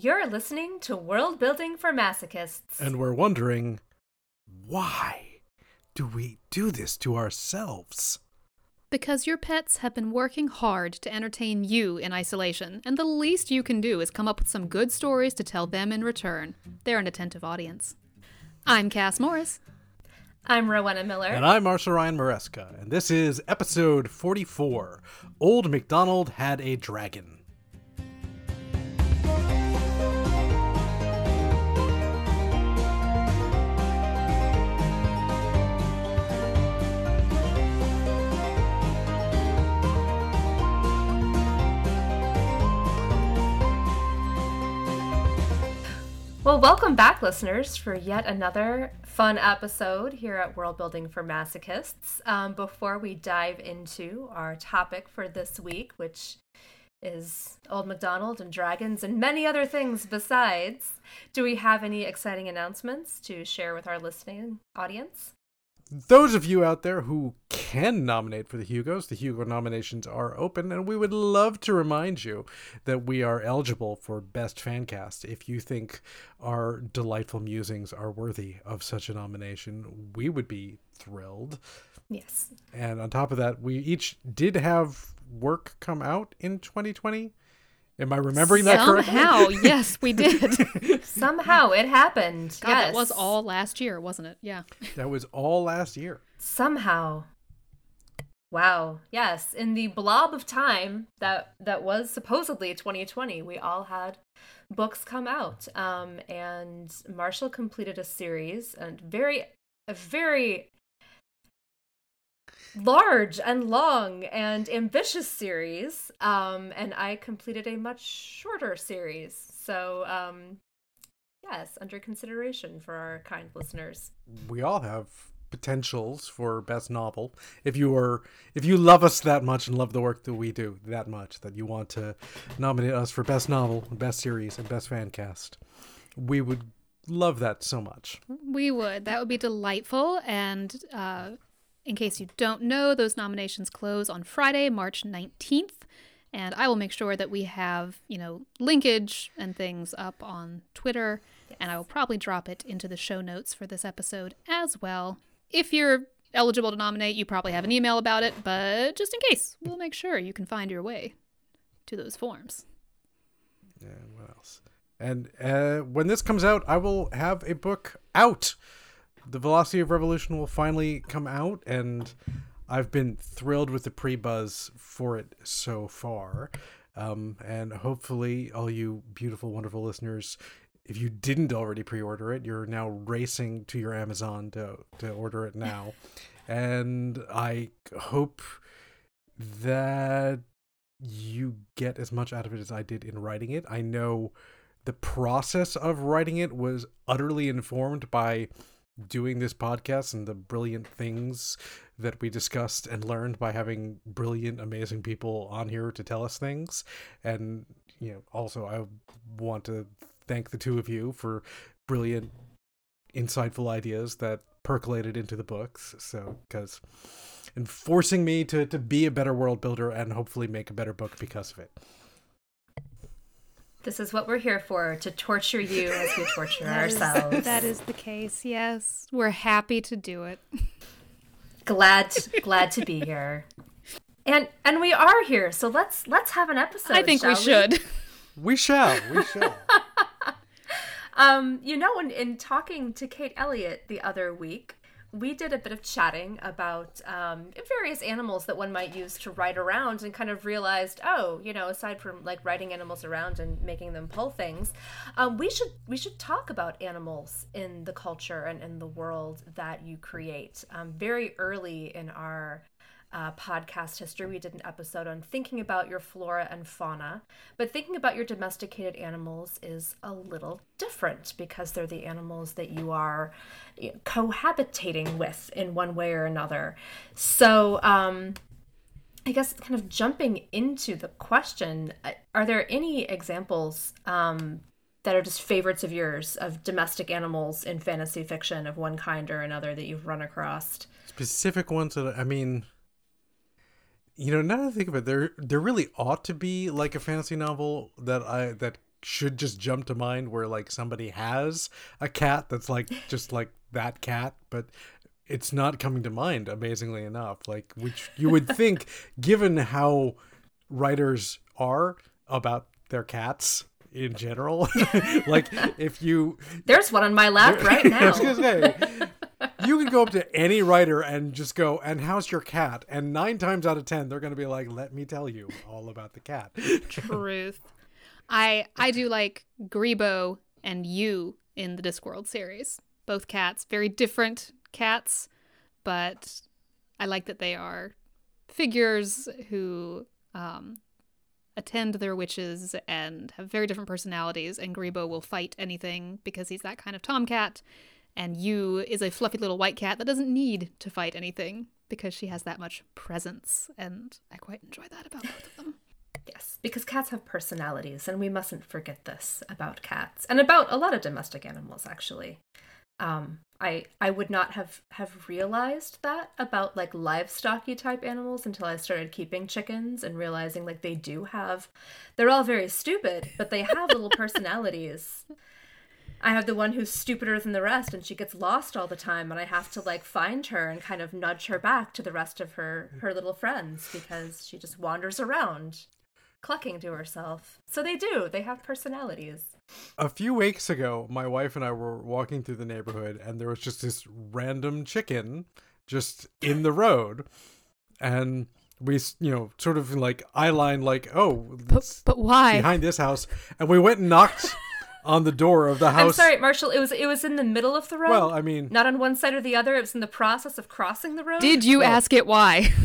You're listening to World Building for Masochists. And we're wondering why do we do this to ourselves? Because your pets have been working hard to entertain you in isolation, and the least you can do is come up with some good stories to tell them in return. They're an attentive audience. I'm Cass Morris. I'm Rowena Miller. And I'm Marshall Ryan Maresca, and this is episode 44 Old MacDonald Had a Dragon. Well, welcome back, listeners, for yet another fun episode here at World Building for Masochists. Um, before we dive into our topic for this week, which is Old MacDonald and dragons and many other things besides, do we have any exciting announcements to share with our listening audience? Those of you out there who can nominate for the Hugos, the Hugo nominations are open, and we would love to remind you that we are eligible for Best Fan Cast. If you think our delightful musings are worthy of such a nomination, we would be thrilled. Yes. And on top of that, we each did have work come out in 2020. Am I remembering that correctly? Somehow, yes, we did. Somehow it happened. God, yes. that was all last year, wasn't it? Yeah. That was all last year. Somehow. Wow. Yes, in the blob of time that that was supposedly 2020, we all had books come out. Um and Marshall completed a series and very a very large and long and ambitious series um and i completed a much shorter series so um yes under consideration for our kind listeners We all have potentials for best novel. If you are if you love us that much and love the work that we do that much that you want to nominate us for best novel, best series and best fan cast. We would love that so much. We would. That would be delightful. And uh, in case you don't know, those nominations close on Friday, March 19th. And I will make sure that we have, you know, linkage and things up on Twitter. And I will probably drop it into the show notes for this episode as well. If you're eligible to nominate, you probably have an email about it. But just in case, we'll make sure you can find your way to those forms. Yeah, what else? And uh, when this comes out, I will have a book out. The Velocity of Revolution will finally come out, and I've been thrilled with the pre buzz for it so far. Um, and hopefully, all you beautiful, wonderful listeners, if you didn't already pre order it, you're now racing to your Amazon to, to order it now. and I hope that you get as much out of it as I did in writing it. I know the process of writing it was utterly informed by doing this podcast and the brilliant things that we discussed and learned by having brilliant amazing people on here to tell us things. And you know also I want to thank the two of you for brilliant insightful ideas that percolated into the books. So because and forcing me to to be a better world builder and hopefully make a better book because of it this is what we're here for to torture you as we torture That is- ourselves that is the case, yes. We're happy to do it. glad glad to be here and and we are here so let's let's have an episode I think we shall should. we shall we shall Um, you know, in, in talking to Kate Elliott the other week, we did a bit of chatting about um, various animals that one might use to ride around and kind of realized, oh, you know, aside from like riding animals around and making them pull things, um, we should we should talk about animals in the culture and in the world that you create. Um, very early in our uh, podcast history, we did an episode on thinking about your flora and fauna. But thinking about your domesticated animals is a little different because they're the animals that you are cohabitating with in one way or another. So, um, I guess kind of jumping into the question, uh, are there any examples um, that are just favorites of yours of domestic animals in fantasy fiction of one kind or another that you've run across? specific ones that I mean, you know, now that I think of it, there there really ought to be like a fantasy novel that I that should just jump to mind where like somebody has a cat that's like just like that cat, but it's not coming to mind amazingly enough like which you would think given how writers are about their cats in general like if you There's one on my lap right I now. say, you can go up to any writer and just go, and how's your cat? And nine times out of ten, they're gonna be like, let me tell you all about the cat. Truth. I I do like Greebo and you in the Discworld series. Both cats, very different cats, but I like that they are figures who um, attend their witches and have very different personalities. And Greebo will fight anything because he's that kind of tomcat. And you is a fluffy little white cat that doesn't need to fight anything because she has that much presence. And I quite enjoy that about both of them. Yes, because cats have personalities, and we mustn't forget this about cats and about a lot of domestic animals. Actually, um, I I would not have have realized that about like livestocky type animals until I started keeping chickens and realizing like they do have, they're all very stupid, but they have little personalities. I have the one who's stupider than the rest, and she gets lost all the time, and I have to like find her and kind of nudge her back to the rest of her her little friends because she just wanders around clucking to herself. So they do. They have personalities. A few weeks ago, my wife and I were walking through the neighborhood, and there was just this random chicken just in the road, and we, you know, sort of like eye line, like, oh, But, but why? behind this house, and we went and knocked on the door of the house. I'm sorry, Marshall. It was it was in the middle of the road. Well, I mean, not on one side or the other. It was in the process of crossing the road. Did you Well- ask it why?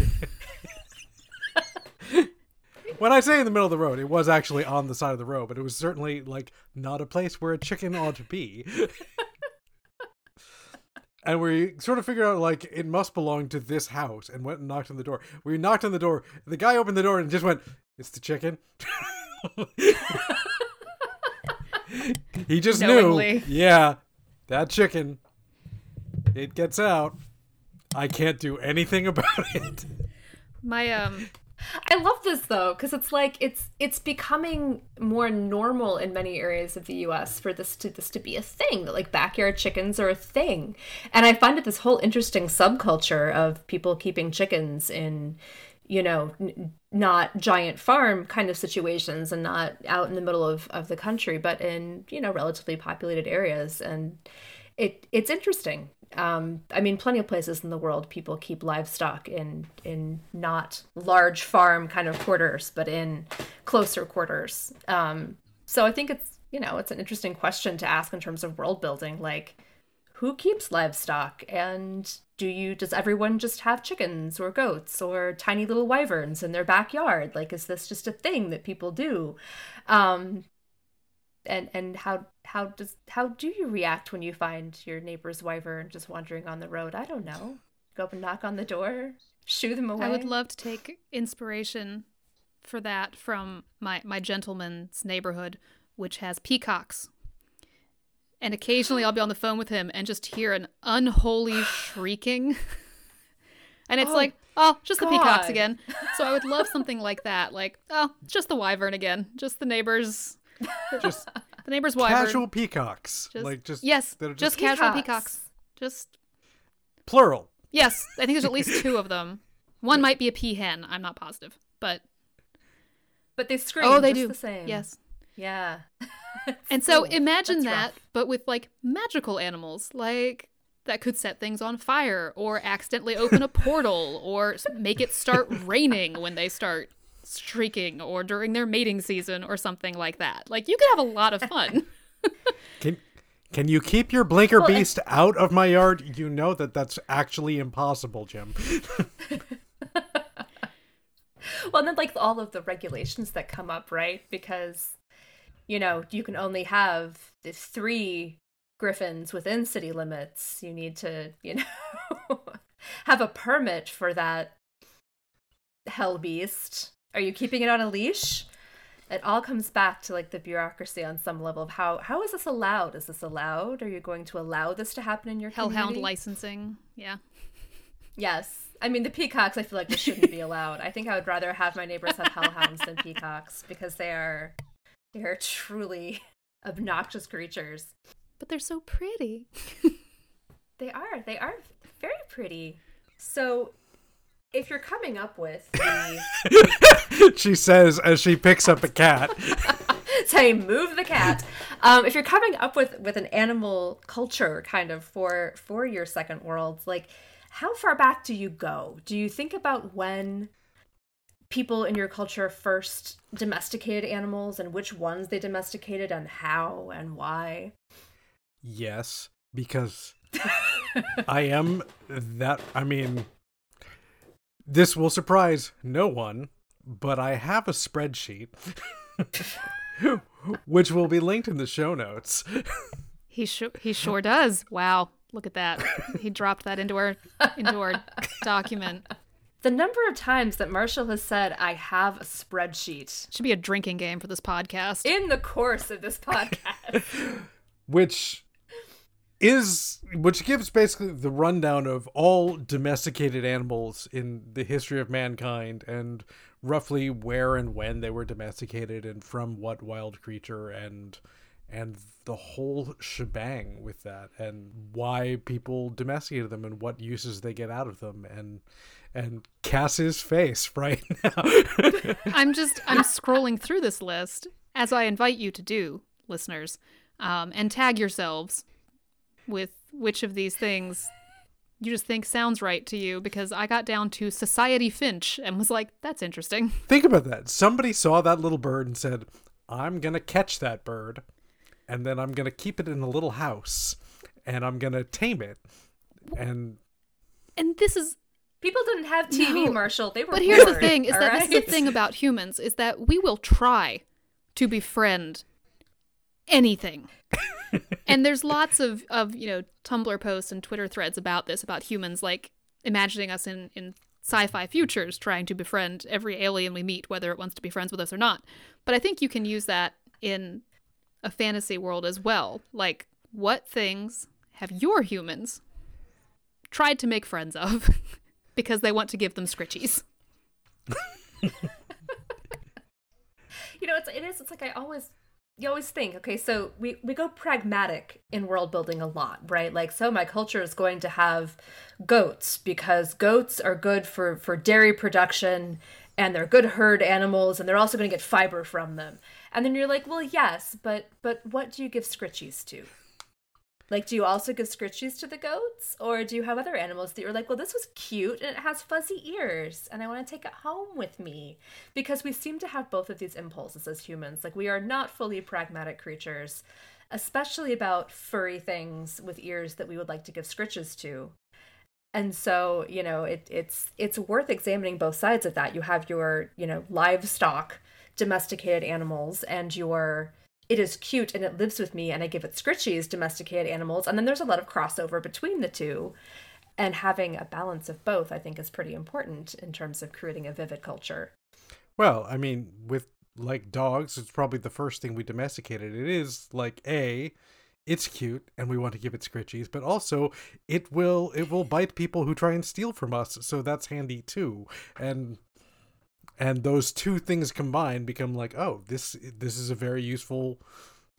When I say in the middle of the road, it was actually on the side of the road, but it was certainly like not a place where a chicken ought to be. and we sort of figured out like it must belong to this house and went and knocked on the door. We knocked on the door. The guy opened the door and just went, "It's the chicken." he just Knowingly. knew. Yeah, that chicken. It gets out. I can't do anything about it. My um I love this though because it's like it's it's becoming more normal in many areas of the U.S. for this to this to be a thing that like backyard chickens are a thing, and I find it this whole interesting subculture of people keeping chickens in you know n- not giant farm kind of situations and not out in the middle of of the country, but in you know relatively populated areas and it it's interesting. Um, I mean, plenty of places in the world people keep livestock in in not large farm kind of quarters, but in closer quarters. Um, so I think it's you know it's an interesting question to ask in terms of world building. Like, who keeps livestock, and do you does everyone just have chickens or goats or tiny little wyverns in their backyard? Like, is this just a thing that people do? Um, and and how how does how do you react when you find your neighbor's wyvern just wandering on the road? I don't know. Go up and knock on the door, shoo them away. I would love to take inspiration for that from my my gentleman's neighborhood, which has peacocks. And occasionally I'll be on the phone with him and just hear an unholy shrieking. and it's Oh, like, oh, just the peacocks again. So I would love something like that. Like, oh, just the wyvern again. Just the neighbors Just the neighbor's wyvern. casual peacocks, Just- like just yes, that are just, just casual Peacocks. peacocks. Just plural. yes, I think there's at least two of them. One might be a peahen. I'm not positive, but but they scream. oh, they just do. the same. Yes, Yeah. and so Ooh, imagine that's that, rough. but with like magical animals, like that could set things on fire, or accidentally open a portal, or make it start raining when they start streaking or during their mating season, or something like that. Like you could have a lot of fun. Can can you keep your blinker Well, and- beast out of my yard? You know that that's actually impossible, Jim. Well, and then like all of the regulations that come up, right? Because you know you can only have the three griffins within city limits. You need to, you know, have a permit for that hell beast. Are you keeping it on a leash? It all comes back to like the bureaucracy on some level of how how is this allowed? Is this allowed? Are you going to allow this to happen in your Hellhound community? licensing, yeah. Yes. I mean, the peacocks, I feel like this shouldn't be allowed. I think I would rather have my neighbors have hellhounds than peacocks because they are They're truly obnoxious creatures. But they're so pretty. They are. They are very pretty. So, if you're coming up with the she says as she picks up a cat. say move the cat, um, if you're coming up with with an animal culture kind of for for your second world, like how far back do you go? Do you think about when people in your culture first domesticated animals and which ones they domesticated and how and why? Yes, because I am that. I mean, this will surprise no one, but I have a spreadsheet, which will be linked in the show notes. He sure he sure does. Wow, look at that. He dropped that into our into our document. The number of times that Marshall has said, I have a spreadsheet Should be a drinking game for this podcast. in the course of this podcast. which is which gives basically the rundown of all domesticated animals in the history of mankind and roughly where and when they were domesticated and from what wild creature and and the whole shebang with that and why people domesticated them and what uses they get out of them and and Cass's face right now. I'm just I'm scrolling through this list as I invite you to do, listeners, um, and tag yourselves with which of these things you just think sounds right to you. Because I got down to Society Finch and was like, that's interesting. Think about that. Somebody saw that little bird and said, "I'm going to catch that bird and then I'm going to keep it in a little house and I'm going to tame it." And And this is People didn't have TV, No. Marshall. They were But here's the thing: is that this is the thing about humans is that we will try to befriend anything. and there's lots of of you know Tumblr posts and Twitter threads about this about humans like imagining us in in sci-fi futures trying to befriend every alien we meet whether it wants to be friends with us or not. But I think you can use that in a fantasy world as well. Like what things have your humans tried to make friends of because they want to give them scritchies? you know, it's it is. It's like I always you always think, okay, so we we go pragmatic in world building a lot, right? Like, so my culture is going to have goats because goats are good for for dairy production and they're good herd animals and they're also going to get fiber from them. And then you're like, well, yes, but but what do you give scritchies to? Like, do you also give scritchies to the goats? Or do you have other animals that you're like, well, this was cute and it has fuzzy ears and I want to take it home with me? Because we seem to have both of these impulses as humans. Like, we are not fully pragmatic creatures, especially about furry things with ears that we would like to give scritches to. And so, you know, it, it's it's worth examining both sides of that. You have your, you know, livestock, domesticated animals, and your it is cute and it lives with me and I give it scritchies, domesticated animals. And then there's a lot of crossover between the two. And having a balance of both, I think, is pretty important in terms of creating a vivid culture. well, I mean, with like dogs, it's probably the first thing we domesticated. It is like a it's cute and we want to give it scritchies, but also it will it will bite people who try and steal from us, so that's handy too. And and those two things combined become like, oh, this this is a very useful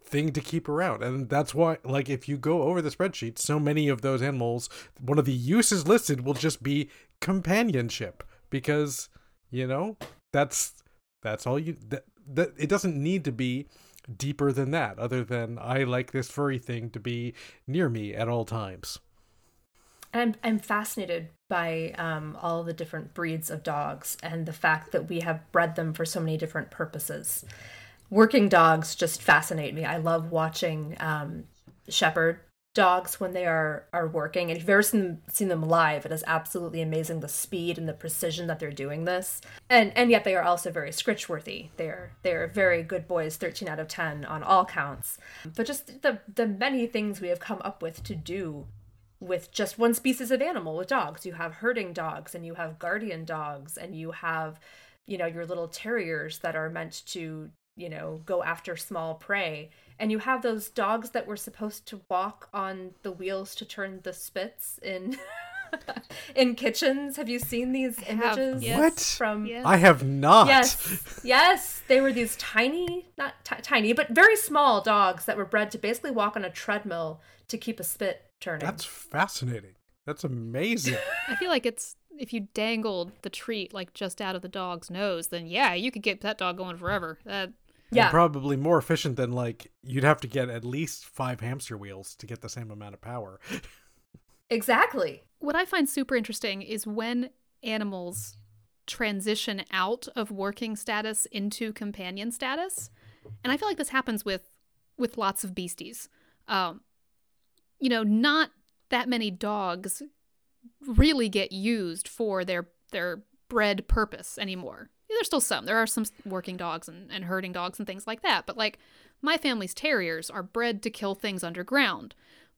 thing to keep around. And that's why like if you go over the spreadsheet, so many of those animals, one of the uses listed will just be companionship because, you know, that's that's all you that, that it doesn't need to be deeper than that other than I like this furry thing to be near me at all times. I'm, I'm fascinated by um, all the different breeds of dogs and the fact that we have bred them for so many different purposes. Working dogs just fascinate me. I love watching um, shepherd dogs when they are are working. And if you've ever seen them, seen them live, it is absolutely amazing the speed and the precision that they're doing this. And and yet they are also very scritchworthy. They're they're very good boys, 13 out of 10 on all counts. But just the the many things we have come up with to do with just one species of animal with dogs. You have herding dogs and you have guardian dogs and you have, you know, your little terriers that are meant to, you know, go after small prey. And you have those dogs that were supposed to walk on the wheels to turn the spits in in kitchens. Have you seen these have, images yes. What? from? Yeah. I have not. Yes, yes, they were these tiny, not ti tiny, but very small dogs that were bred to basically walk on a treadmill to keep a spit turning. That's fascinating. That's amazing. I feel like it's if you dangled the treat like just out of the dog's nose, then yeah, you could get that dog going forever. That yeah, And probably more efficient than like you'd have to get at least five hamster wheels to get the same amount of power. exactly. what I find super interesting is when animals transition out of working status into companion status, and I feel like this happens with with lots of beasties. Um, you know, not that many dogs really get used for their their bred purpose anymore. There's still some. There are some working dogs and, and herding dogs and things like that. But like my family's terriers are bred to kill things underground,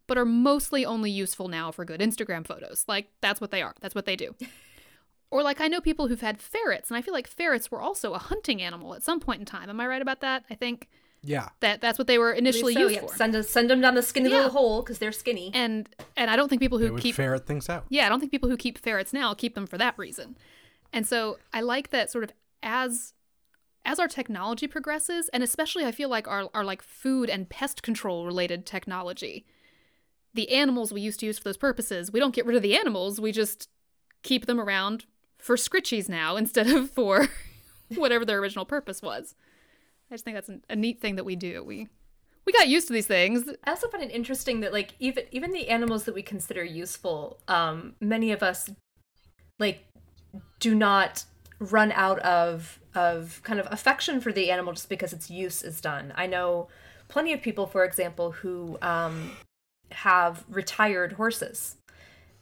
but are mostly only useful now for good Instagram photos. Like that's what they are. That's what they do. or like I know people who've had ferrets, and I feel like ferrets were also a hunting animal at some point in time. Am I right about that? I think Yeah. that that's what they were initially so, used yep, for. Send us, send them down the skinny Yeah. little hole because they're skinny. And and I don't think people They who would keep ferret things out. yeah, I don't think people who keep ferrets now keep them for that reason. And so I like that sort of as as our technology progresses, and especially I feel like our, our like food and pest control related technology, the animals we used to use for those purposes, we don't get rid of the animals, we just keep them around for scritchies now instead of for whatever their original purpose was. I just think that's a neat thing that we do. We we got used to these things. I also find it interesting that like even even the animals that we consider useful, um, many of us like do not run out of of kind of affection for the animal just because its use is done. I know plenty of people, for example, who um, have retired horses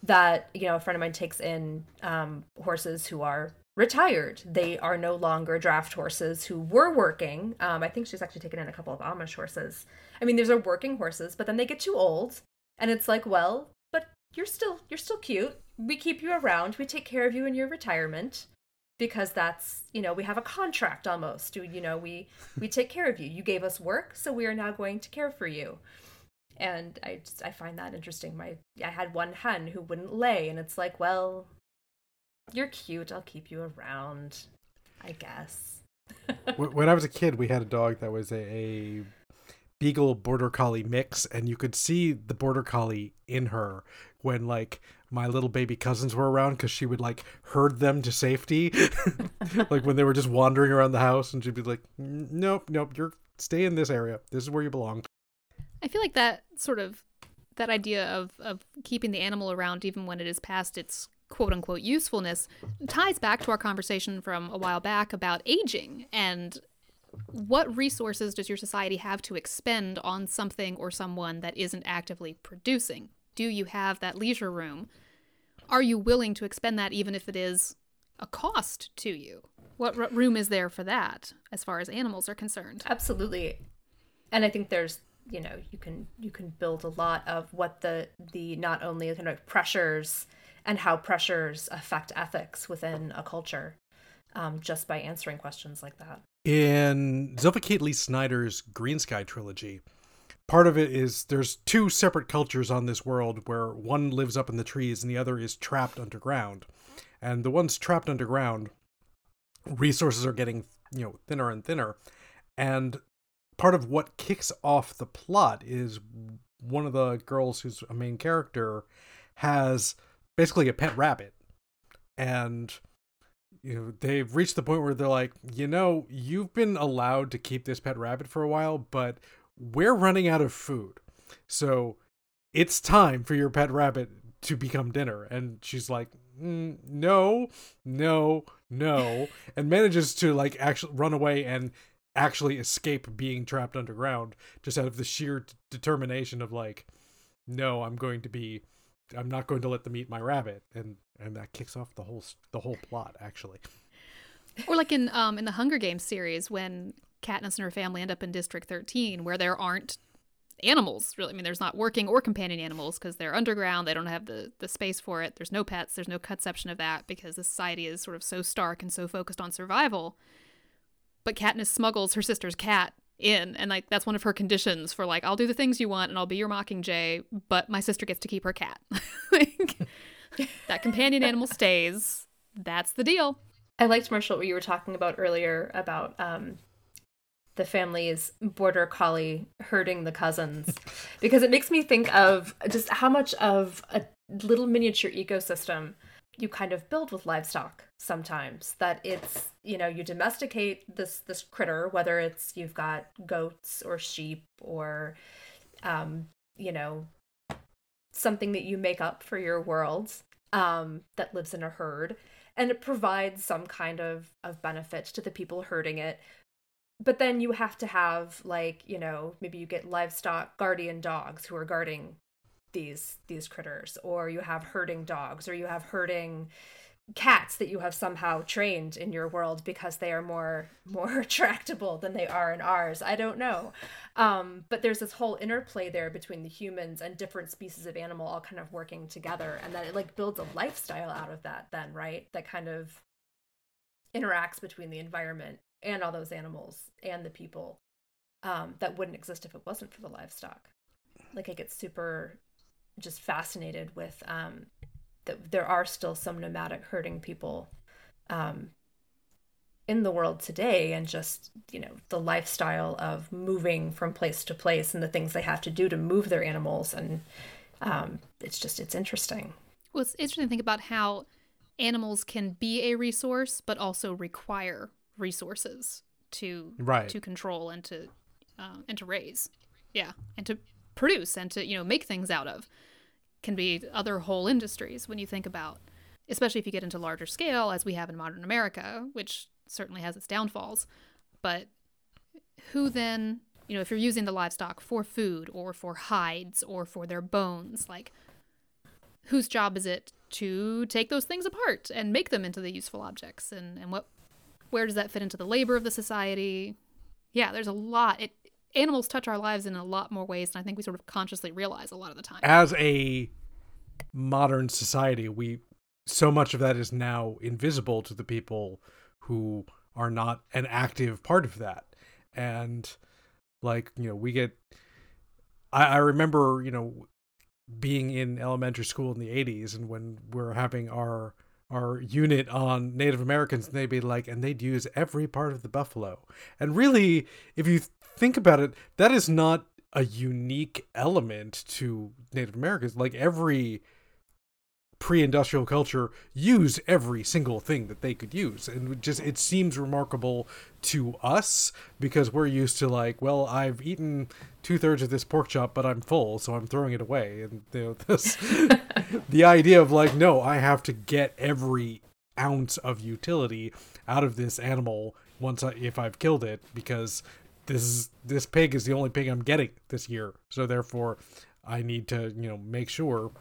that you know a friend of mine takes in um, horses who are retired. They are no longer draft horses who were working. Um, I think she's actually taken in a couple of Amish horses. I mean, these are working horses, but then they get too old, and it's like, well, but you're still you're still cute. We keep you around. We take care of you in your retirement because that's you know we have a contract almost. You know we we take care of you. You gave us work, so we are now going to care for you and I just I find that interesting. My I had one hen who wouldn't lay, and it's like, well, you're cute. I'll keep you around, I guess. When I was a kid, we had a dog that was a, a beagle border collie mix, and you could see the border collie in her when like my little baby cousins were around because she would like herd them to safety, like when they were just wandering around the house, and she'd be like, "Mm, "Nope, nope, you're stay in this area. This is where you belong." I feel like that sort of that idea of of keeping the animal around even when it is past its quote unquote usefulness ties back to our conversation from a while back about aging and what resources does your society have to expend on something or someone that isn't actively producing? Do you have that leisure room? Are you willing to expend that even if it is a cost to you? What r- room is there for that as far as animals are concerned? Absolutely, and I think there's you know you can you can build a lot of what the the not only kind of pressures and how pressures affect ethics within a culture um, just by answering questions like that. In Zilpha Lee Snyder's Green Sky trilogy, part of it is there's two separate cultures on this world where one lives up in the trees and the other is trapped underground. And the ones trapped underground, resources are getting, you know, thinner and thinner. And part of what kicks off the plot is one of the girls who's a main character has basically a pet rabbit. And you know they've reached the point where they're like you know you've been allowed to keep this pet rabbit for a while but we're running out of food so it's time for your pet rabbit to become dinner and she's like mm, no no no and manages to like actually run away and actually escape being trapped underground just out of the sheer d- determination of like no i'm going to be i'm not going to let them eat my rabbit and and that kicks off the whole the whole plot actually Or like in um in the Hunger Games series when Katniss and her family end up in District 13 where there aren't animals really. I mean there's not working or companion animals because they're underground, they don't have the the space for it. There's no pets, there's no conception of that because the society is sort of so stark and so focused on survival. But Katniss smuggles her sister's cat in and like that's one of her conditions for like I'll do the things you want and I'll be your mockingjay, but my sister gets to keep her cat. like that companion animal stays. That's the deal. I liked Marshall what you were talking about earlier about um, the family's border collie herding the cousins because it makes me think of just how much of a little miniature ecosystem you kind of build with livestock sometimes that it's you know you domesticate this this critter whether it's you've got goats or sheep or um you know something that you make up for your world um that lives in a herd and it provides some kind of of benefit to the people herding it. But then you have to have like you know maybe you get livestock guardian dogs who are guarding these these critters or you have herding dogs or you have herding cats that you have somehow trained in your world because they are more more tractable than they are in ours. I don't know. Um, but there's this whole interplay there between the humans and different species of animal all kind of working together and then it like builds a lifestyle out of that then right? That kind of interacts between the environment and all those animals and the people um, that wouldn't exist if it wasn't for the livestock. Like i get super just fascinated with um, that there are still some nomadic herding people um, in the world today and just you know the lifestyle of moving from place to place and the things they have to do to move their animals and um, it's just it's interesting well it's interesting to think about how animals can be a resource but also require resources to right. to control and to uh, and to raise yeah and to produce and to you know make things out of can be other whole industries when you think about especially if you get into larger scale as we have in modern america which certainly has its downfalls. But who then you know if you're using the livestock for food or for hides or for their bones like whose job is it to take those things apart and make them into the useful objects? And and what where does that fit into the labor of the society? Yeah there's a lot. It animals touch our lives in a lot more ways than I think we sort of consciously realize a lot of the time. As a modern society, we so much of that is now invisible to the people who are not an active part of that. And like, you know, we get I, I remember, you know, being in elementary school in the 80s and when we're having our our unit on Native Americans, and they'd be like, and they'd use every part of the buffalo. And really, if you think about it, that is not a unique element to Native Americans. Like every pre-industrial culture use every single thing that they could use. And just it seems remarkable to us because we're used to like well i've eaten two-thirds of this pork chop but i'm full so i'm throwing it away. And you know this the idea of like no i have to get every ounce of utility out of this animal once I, if i've killed it because this is this pig is the only pig i'm getting this year. So therefore i need to you know make sure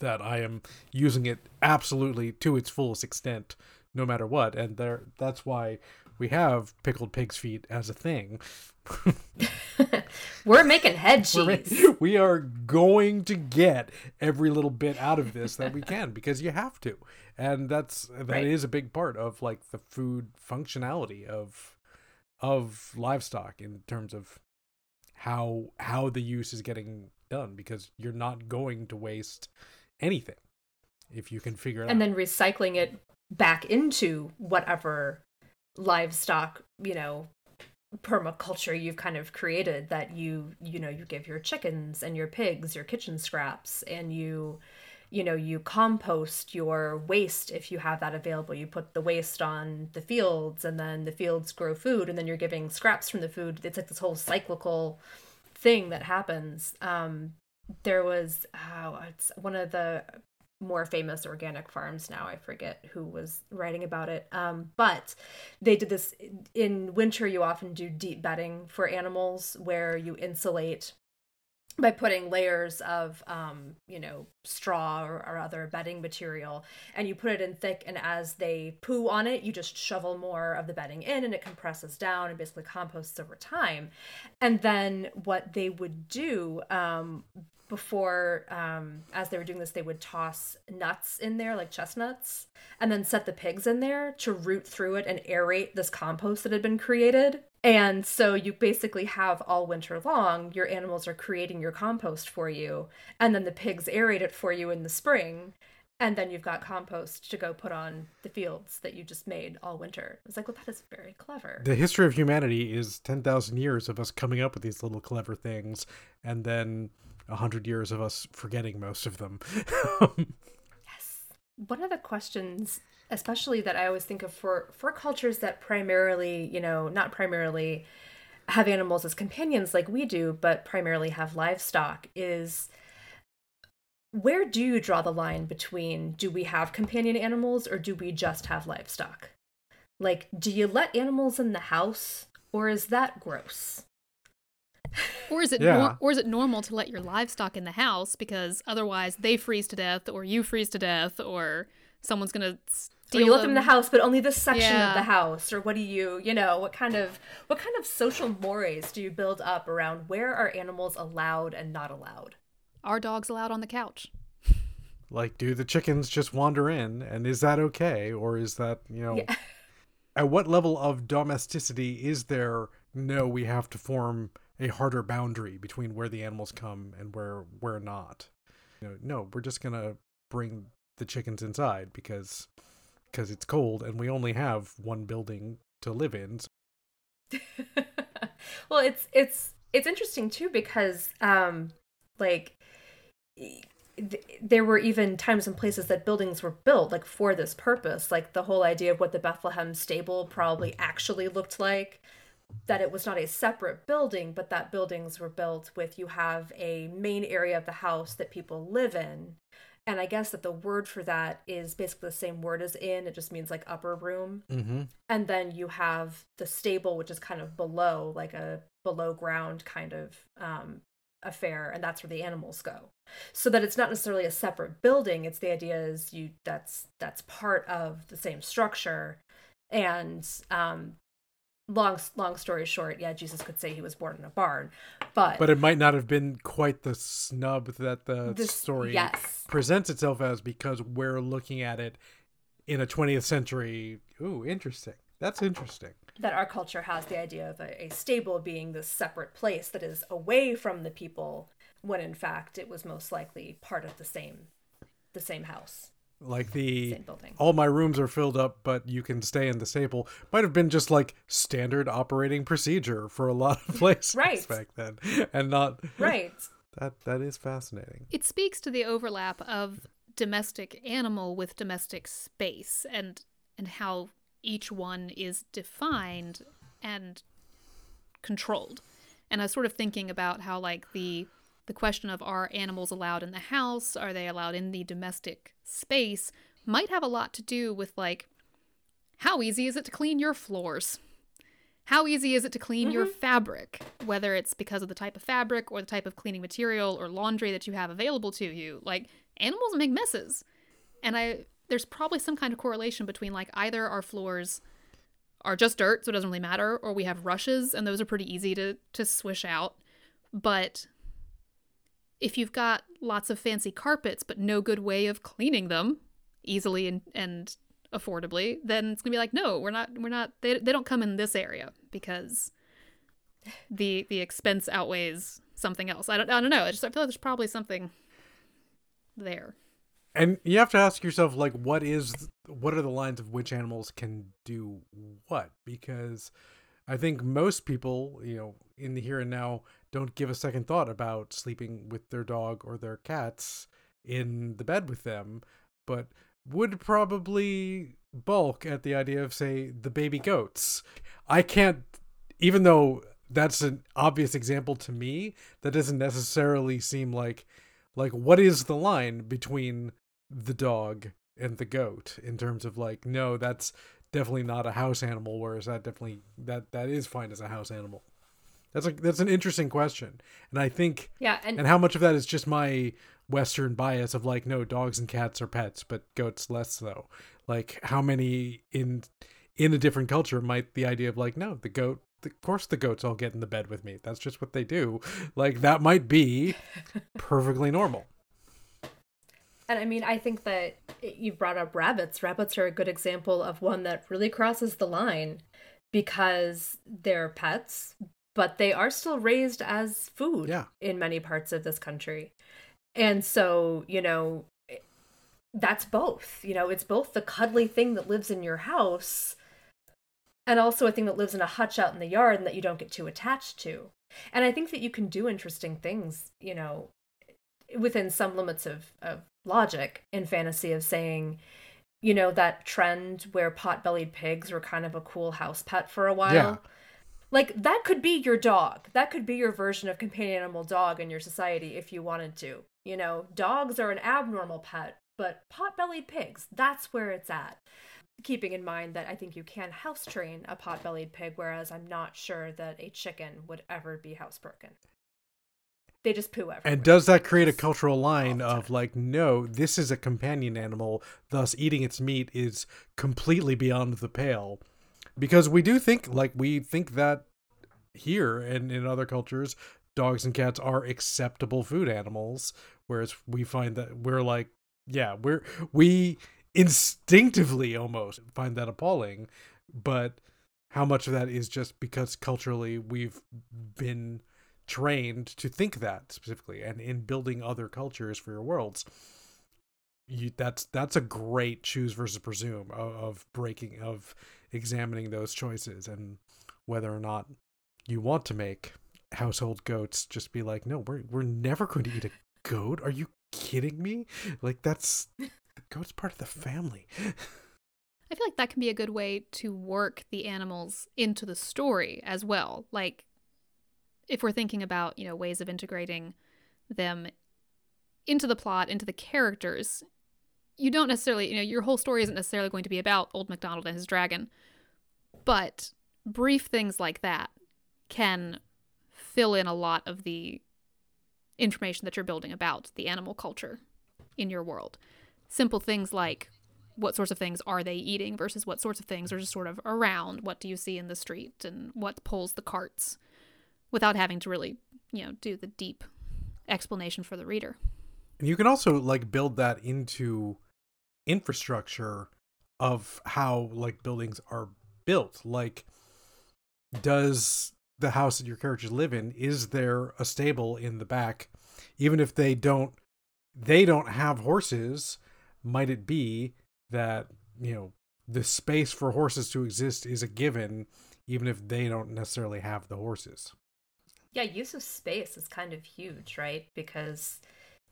that I am using it absolutely to its fullest extent, no matter what. And there, that's why we have pickled pig's feet as a thing. We're making head cheese. we are going to get every little bit out of this that we can because you have to, and that's that right. is a big part of like the food functionality of of livestock in terms of how how the use is getting done because you're not going to waste anything if you can figure it and out. And then recycling it back into whatever livestock, you know, permaculture you've kind of created that you, you know, you give your chickens and your pigs your kitchen scraps and you you know you compost your waste if you have that available. You put the waste on the fields and then the fields grow food and then you're giving scraps from the food. It's like this whole cyclical thing that happens. Um, there was oh, it's one of the more famous organic farms now. I forget who was writing about it. Um, but they did this in winter you often do deep bedding for animals where you insulate by putting layers of um, you know straw or, or, other bedding material and you put it in thick and as they poo on it you just shovel more of the bedding in and it compresses down and basically composts over time. And then what they would do um, before um, as they were doing this they would toss nuts in there like chestnuts and then set the pigs in there to root through it and aerate this compost that had been created and so you basically have all winter long your animals are creating your compost for you and then the pigs aerate it for you in the spring and then you've got compost to go put on the fields that you just made all winter. It's like, well, that is very clever. The history of humanity is 10,000 years of us coming up with these little clever things and then 100 years of us forgetting most of them. yes. One of the questions, especially that I always think of for, for cultures that primarily, you know, not primarily have animals as companions like we do, but primarily have livestock, is where do you draw the line between do we have companion animals or do we just have livestock? Like, do you let animals in the house or is that gross? Or is it Yeah. nor- or is it normal to let your livestock in the house because otherwise they freeze to death or you freeze to death or someone's gonna Or steal you let them in the house, but only this section Yeah. of the house, or what do you, you know, what kind of what kind of social mores do you build up around where are animals allowed and not allowed? Our dog's allowed on the couch. like, do the chickens just wander in? And is that okay? Or is that, you know, Yeah. at what level of domesticity is there? No, we have to form a harder boundary between where the animals come and where where not. You know, no, we're just gonna bring the chickens inside because because it's cold and we only have one building to live in. well, it's it's it's interesting too because um like th- there were even times and places that buildings were built like for this purpose like the whole idea of what the Bethlehem stable probably actually looked like that it was not a separate building but that buildings were built with you have a main area of the house that people live in and i guess that the word for that is basically the same word as in it just means like upper room. Mm-hmm. and then you have the stable which is kind of below like a below ground kind of um affair and that's where the animals go. So that it's not necessarily a separate building it's the idea is you that's that's part of the same structure. And um long long story short yeah jesus could say he was born in a barn but, But it might not have been quite the snub that the this story yes presents itself as because we're looking at it in a 20th century. Ooh, interesting. That's interesting. that our culture has the idea of a, a stable being this separate place that is away from the people when in fact it was most likely part of the same the same house Like the same building all my rooms are filled up, but you can stay in the stable might have been just like standard operating procedure for a lot of places Right. back then, and not right That that is fascinating. It speaks to the overlap of domestic animal with domestic space and and how each one is defined and controlled. And I was sort of thinking about how like the the question of are animals allowed in the house, are they allowed in the domestic space might have a lot to do with like how easy is it to clean your floors? How easy is it to clean your mm-hmm. fabric, whether it's because of the type of fabric or the type of cleaning material or laundry that you have available to you? Like animals make messes. And I there's probably some kind of correlation between like either our floors are just dirt, so it doesn't really matter, or we have rushes and those are pretty easy to to swish out. But if you've got lots of fancy carpets but no good way of cleaning them easily and, and affordably, then it's gonna be like, no, we're not we're not they, they don't come in this area because the the expense outweighs something else. I don't I don't know. I just I feel like there's probably something there. And you have to ask yourself, like, what is, what are the lines of which animals can do what? Because I think most people, you know, in the here and now, don't give a second thought about sleeping with their dog or their cats in the bed with them, but would probably balk at the idea of, say, the baby goats. I can't, even though that's an obvious example to me, that doesn't necessarily seem like like what is the line between the dog and the goat in terms of like no that's definitely not a house animal whereas that definitely that that is fine as a house animal that's like that's an interesting question. And i think yeah and, and how much of that is just my western bias of like no dogs and cats are pets but goats less so. Like how many in in a different culture might the idea of like no the goat of course the goats all get in the bed with me. That's just what they do. Like that might be perfectly normal. And i mean i think that you brought up rabbits. Rabbits are a good example of one that really crosses the line because they're pets but they are still raised as food Yeah. in many parts of this country and so you know eh, that's both. You know, it's both the cuddly thing that lives in your house and also a thing that lives in a hutch out in the yard and that you don't get too attached to. And I think that you can do interesting things, you know, within some limits of, of logic in fantasy of saying, you know, that trend where pot bellied pigs were kind of a cool house pet for a while. Yeah. Like that could be your dog. That could be your version of companion animal dog in your society if you wanted to. You know, dogs are an abnormal pet, but pot bellied pigs, that's where it's at. Keeping in mind that I think you can house train a pot bellied pig, whereas I'm not sure that a chicken would ever be housebroken. They just poo everywhere. And does that create a cultural line of like, no, this is a companion animal, thus eating its meat is completely beyond the pale? Because we do think, like, we think that here and in other cultures, dogs and cats are acceptable food animals, whereas we find that we're like, yeah, we're we instinctively almost find that appalling, but how much of that is just because culturally we've been trained to think that specifically and in building other cultures for your worlds you that's that's a great choose versus presume of, of breaking of examining those choices and whether or not you want to make household goats just be like no we're we're never going to eat a goat? Are you kidding me? Like that's the goat's part of the family. I feel like that can be a good way to work the animals into the story as well. Like if we're thinking about, you know, ways of integrating them into the plot, into the characters, you don't necessarily, you know, your whole story isn't necessarily going to be about Old MacDonald and his dragon. But brief things like that can fill in a lot of the information that you're building about the animal culture in your world. Simple things like what sorts of things are they eating versus what sorts of things are just sort of around. What do you see in the street and what pulls the carts without having to really, you know, do the deep explanation for the reader. And you can also like build that into infrastructure of how like buildings are built. Like does the house that your characters live in is there a stable in the back even if they don't they don't have horses might it be that you know the space for horses to exist is a given even if they don't necessarily have the horses yeah, use of space is kind of huge, right? Because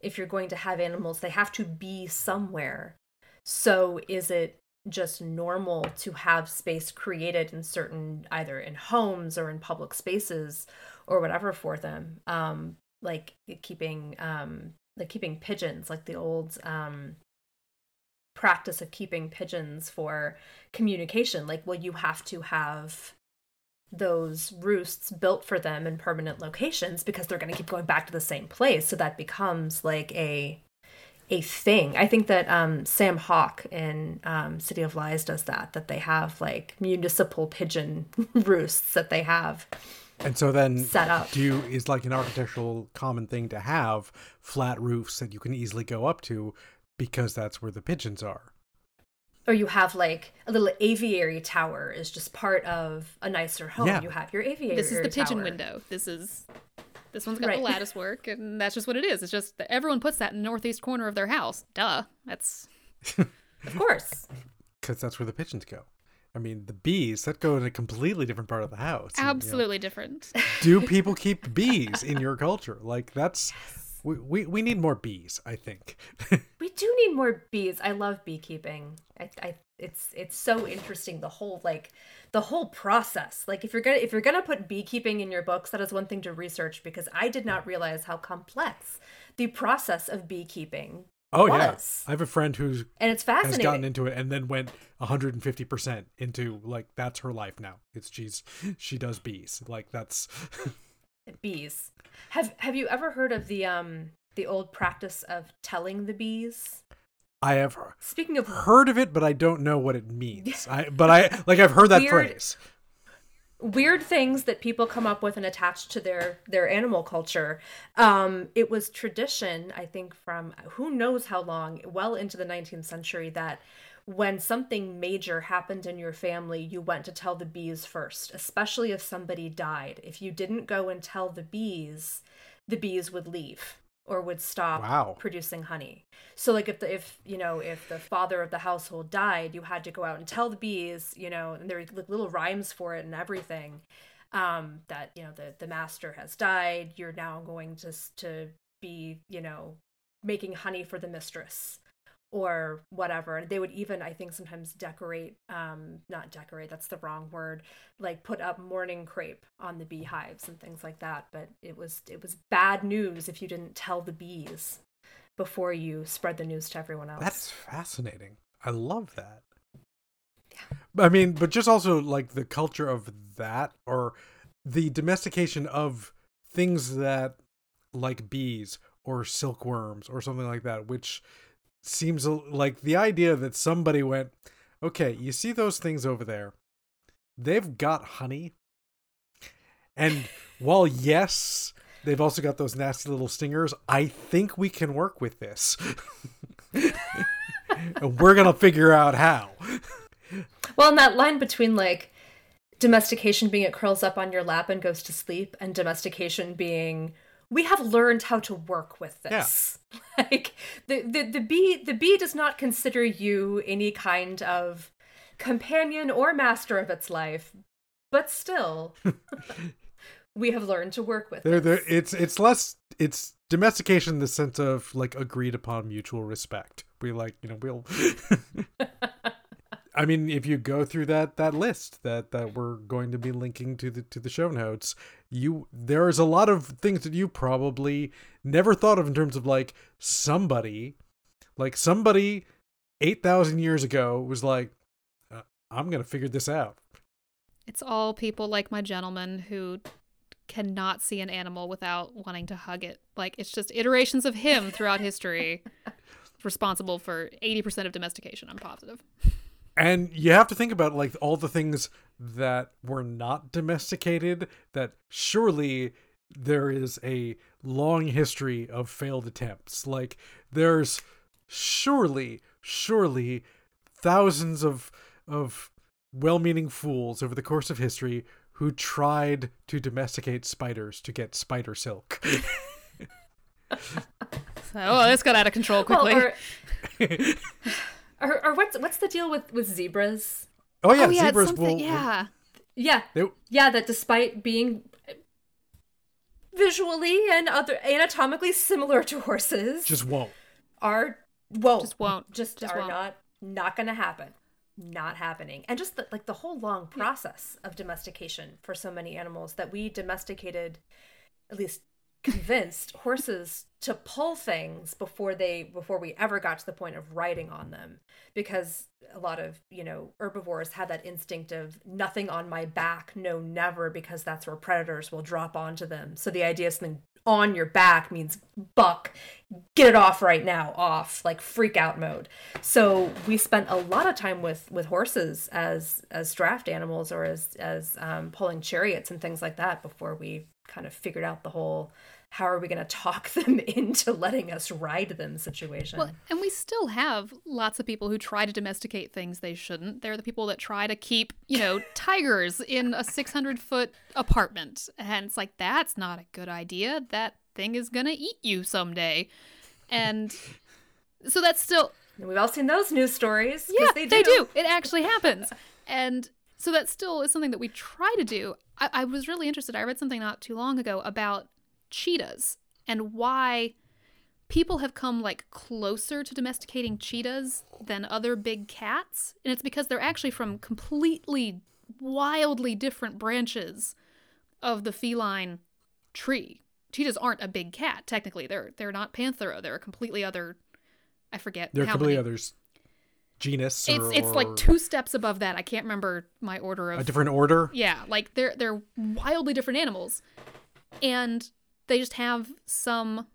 if you're going to have animals, they have to be somewhere. So is it just normal to have space created in certain either in homes or in public spaces or whatever for them? Um, like keeping um like keeping pigeons, like the old um practice of keeping pigeons for communication. Like, well, you have to have those roosts built for them in permanent locations because they're going to keep going back to the same place so that becomes like a a thing i think that um, sam hawke in um, city of lies does that that they have like municipal pigeon roosts that they have and so then set up do you is like an architectural common thing to have flat roofs that you can easily go up to because that's where the pigeons are or you have like a little aviary tower is just part of a nicer home. Yeah. You have your aviary. This is the pigeon tower. window. This is this one's got Right. the lattice work, and that's just what it is. It's just that everyone puts that in the northeast corner of their house. Duh. That's Of course. because that's where the pigeons go i mean the bees that go in a completely different part of the house and, you know, absolutely different. do people keep bees in your culture like that's we, we, we need more bees i think We do need more bees. I love beekeeping. I, I it's it's so interesting the whole like the whole process. Like if you're gonna if you're gonna put beekeeping in your books, that is one thing to research because I did not realize how complex the process of beekeeping oh yeah i have a friend who's and it's fascinating has gotten into it and then went 150% into like that's her life now it's she's she does bees like that's bees. Have have you ever heard of the um the old practice of telling the bees? I have Speaking of heard of it but i don't know what it means. I but i like i've heard that Weird- phrase. weird things that people come up with and attach to their their animal culture. Um it was tradition i think from who knows how long well into the 19th century that when something major happened in your family you went to tell the bees first especially if somebody died. If you didn't go and tell the bees the bees would leave or would stop Wow. producing honey. So like if the if you know if the father of the household died, you had to go out and tell the bees, you know, and there were like little rhymes for it and everything. Um, that you know the the master has died. You're now going to s- to be you know making honey for the mistress or whatever. They would even I think sometimes decorate um not decorate that's the wrong word like put up mourning crepe on the beehives and things like that. But it was it was bad news if you didn't tell the bees before you spread the news to everyone else. That's fascinating. I love that. Yeah. I mean, but just also like the culture of that or the domestication of things that like bees or silkworms or something like that, which seems like the idea that somebody went, okay, you see those things over there? They've got honey. And while, yes, they've also got those nasty little stingers, I think we can work with this. and we're going to figure out how. Well, in that line between like domestication being it curls up on your lap and goes to sleep, and domestication being we have learned how to work with this. Like the, the the bee the bee does not consider you any kind of companion or master of its life, but still we have learned to work with There, there, it's it's less it's domestication in the sense of like agreed upon mutual respect. We like you know we'll. I mean, if you go through that that list that that we're going to be linking to the to the show notes, you there is a lot of things that you probably never thought of in terms of like somebody, like somebody eight thousand years ago was like, uh, I'm gonna figure this out. It's all people like my gentleman who cannot see an animal without wanting to hug it. Like it's just iterations of him throughout history responsible for 80% of domestication, I'm positive. And you have to think about like all the things that were not domesticated that surely there is a long history of failed attempts. Like there's surely surely thousands of of well-meaning fools over the course of history who tried to domesticate spiders to get spider silk. So, oh, this got out of control Well, quickly. or, or, or what's what's the deal with with zebras? oh yeah, oh, yeah, zebras something, will, will- yeah. Yeah, they- yeah, that despite being visually and other anatomically similar to horses, just won't. are won't Just won't. just, Just are won't. not not going to happen, not happening, and just the, like the whole long process of domestication for so many animals that we domesticated, at least convinced horses to pull things before they before we ever got to the point of riding on them. Because a lot of you know herbivores have that instinct of nothing on my back no never because that's where predators will drop onto them. So the idea of something on your back means buck get it off right now off like freak out mode. So we spent a lot of time with with horses as as draft animals or as as um, pulling chariots and things like that before we kind of figured out the whole how are we going to talk them into letting us ride them situation Well, and we still have lots of people who try to domesticate things they shouldn't. They're the people that try to keep, you know, tigers in a 600 foot apartment. And it's like, that's not a good idea. That thing is going to eat you someday. And so that's still, And we've all seen those news stories yeah, they do. they do. It actually happens. And so that still is something that we try to do. I, I was really interested. I read something not too long ago about cheetahs and why people have come like closer to domesticating cheetahs than other big cats. And it's because they're actually from completely wildly different branches of the feline tree. Cheetahs aren't a big cat, technically. They're they're not Panthera. They're a completely other I forget There are how completely many. others genus It's it's or like two steps above that. I can't remember my order of a different order. yeah, like they're they're wildly different animals, and they just have some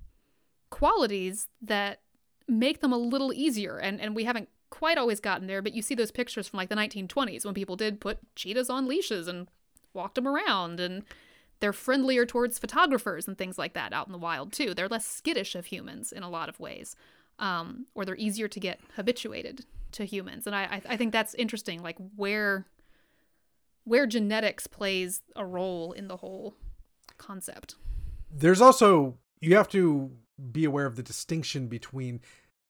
qualities that make them a little easier. And and we haven't quite always gotten there, but you see those pictures from like the 1920s when people did put cheetahs on leashes and walked them around, and they're friendlier towards photographers and things like that out in the wild too. They're less skittish of humans in a lot of ways, um, or they're easier to get habituated to humans. And I I, think that's interesting, like where where genetics plays a role in the whole concept. There's also you have to be aware of the distinction between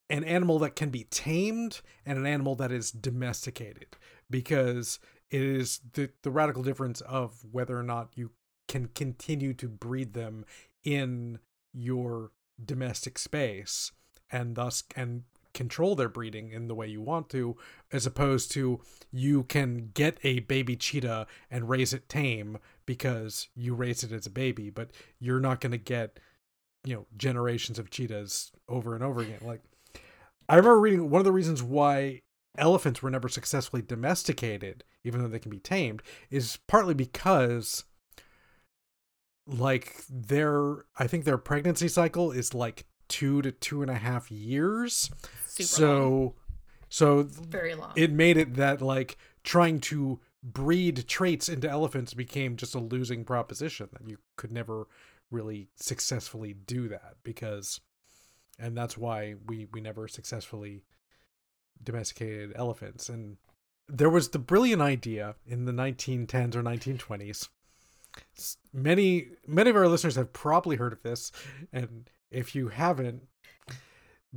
an animal that can be tamed and an animal that is domesticated because it is the, the radical difference of whether or not you can continue to breed them in your domestic space and thus can control their breeding in the way you want to as opposed to you can get a baby cheetah and raise it tame because you raise it as a baby but you're not going to get you know generations of cheetahs over and over again. Like i remember reading one of the reasons why elephants were never successfully domesticated even though they can be tamed is partly because like their i think their pregnancy cycle is like two to two and a half years Super so long. so Very long. it made it that like trying to breed traits into elephants became just a losing proposition that you could never really successfully do that because and that's why we we never successfully domesticated elephants and there was the brilliant idea in the 1910s or 1920s many many of our listeners have probably heard of this and if you haven't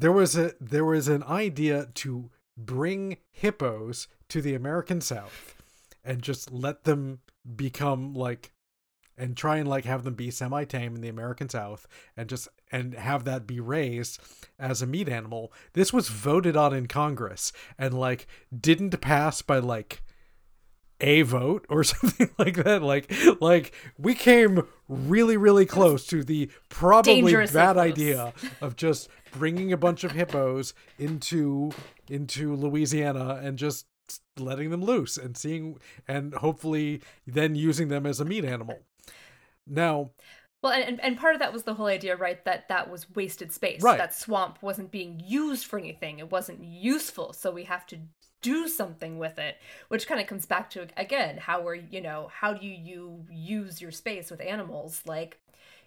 there was a there was an idea to bring hippos to the American South and just let them become like and try and like have them be semi-tame in the American South and just and have that be raised as a meat animal. This was voted on in Congress and like didn't pass by like a vote or something like that like like we came really really close to the probably Dangerously bad close. idea of just bringing a bunch of hippos into into Louisiana and just letting them loose and seeing and hopefully then using them as a meat animal. Now, Well, and, and part of that was the whole idea, right? That that was wasted space. Right. That swamp wasn't being used for anything. It wasn't useful. So we have to do something with it, which kind of comes back to again how are you know how do you use your space with animals? Like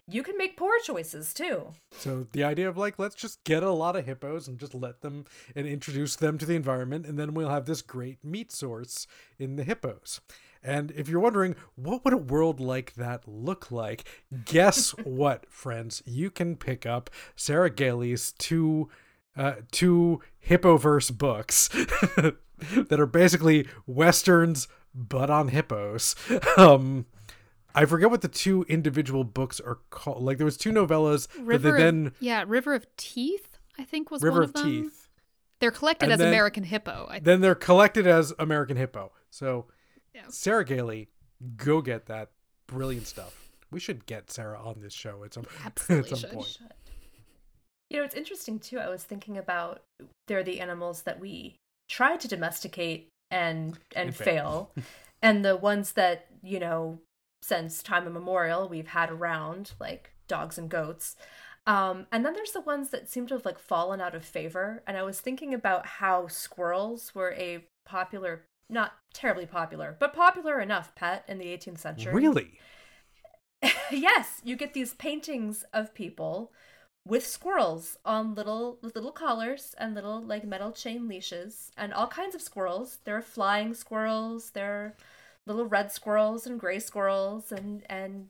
you can make poor choices too. so the idea of like let's just get a lot of hippos and just let them and introduce them to the environment and then we'll have this great meat source in the hippos. And if you're wondering what would a world like that look like, guess what, friends? You can pick up Sarah Gailey's two uh, two hippoverse books that are basically westerns but on hippos. Um, I forget what the two individual books are called. Like there was two novellas, River they then of, yeah, River of Teeth, I think was River one of of them. Teeth. They're collected And as then- American Hippo. I Then they're collected as American Hippo. So Yeah. Sarah Gailey, go get that brilliant stuff. We should get Sarah on this show at some Absolutely at some should. point. You know, it's interesting too. I was thinking about they're the animals that we try to domesticate and and fail, and the ones that you know since time immemorial we've had around, like dogs and goats. Um, and then there's the ones that seem to have like fallen out of favor. And I was thinking about how squirrels were a popular, not terribly popular, but popular enough pet in the 18th century. Really? yes, you get these paintings of people with squirrels on little with little collars and little like metal chain leashes and all kinds of squirrels. There are flying squirrels, there are little red squirrels and gray squirrels and and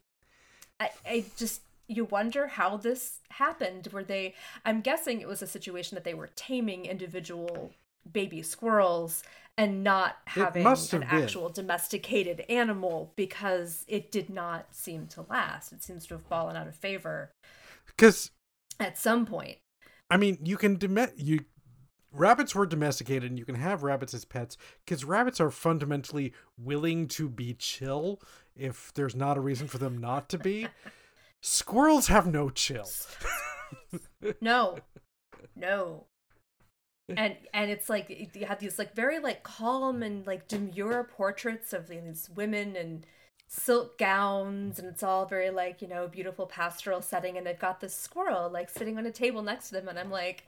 I, I just you wonder how this happened. Were they I'm guessing it was a situation that they were taming individual baby squirrels and not having an been. actual domesticated animal because it did not seem to last. It seems to have fallen out of favor Because at some point. I mean, you can dom- you rabbits were domesticated, and you can have rabbits as pets because rabbits are fundamentally willing to be chill if there's not a reason for them not to be. Squirrels have no chill. No. No. And and it's like you have these like very like calm and like demure portraits of these women and silk gowns and it's all very like you know beautiful pastoral setting and they've got this squirrel like sitting on a table next to them and i'm like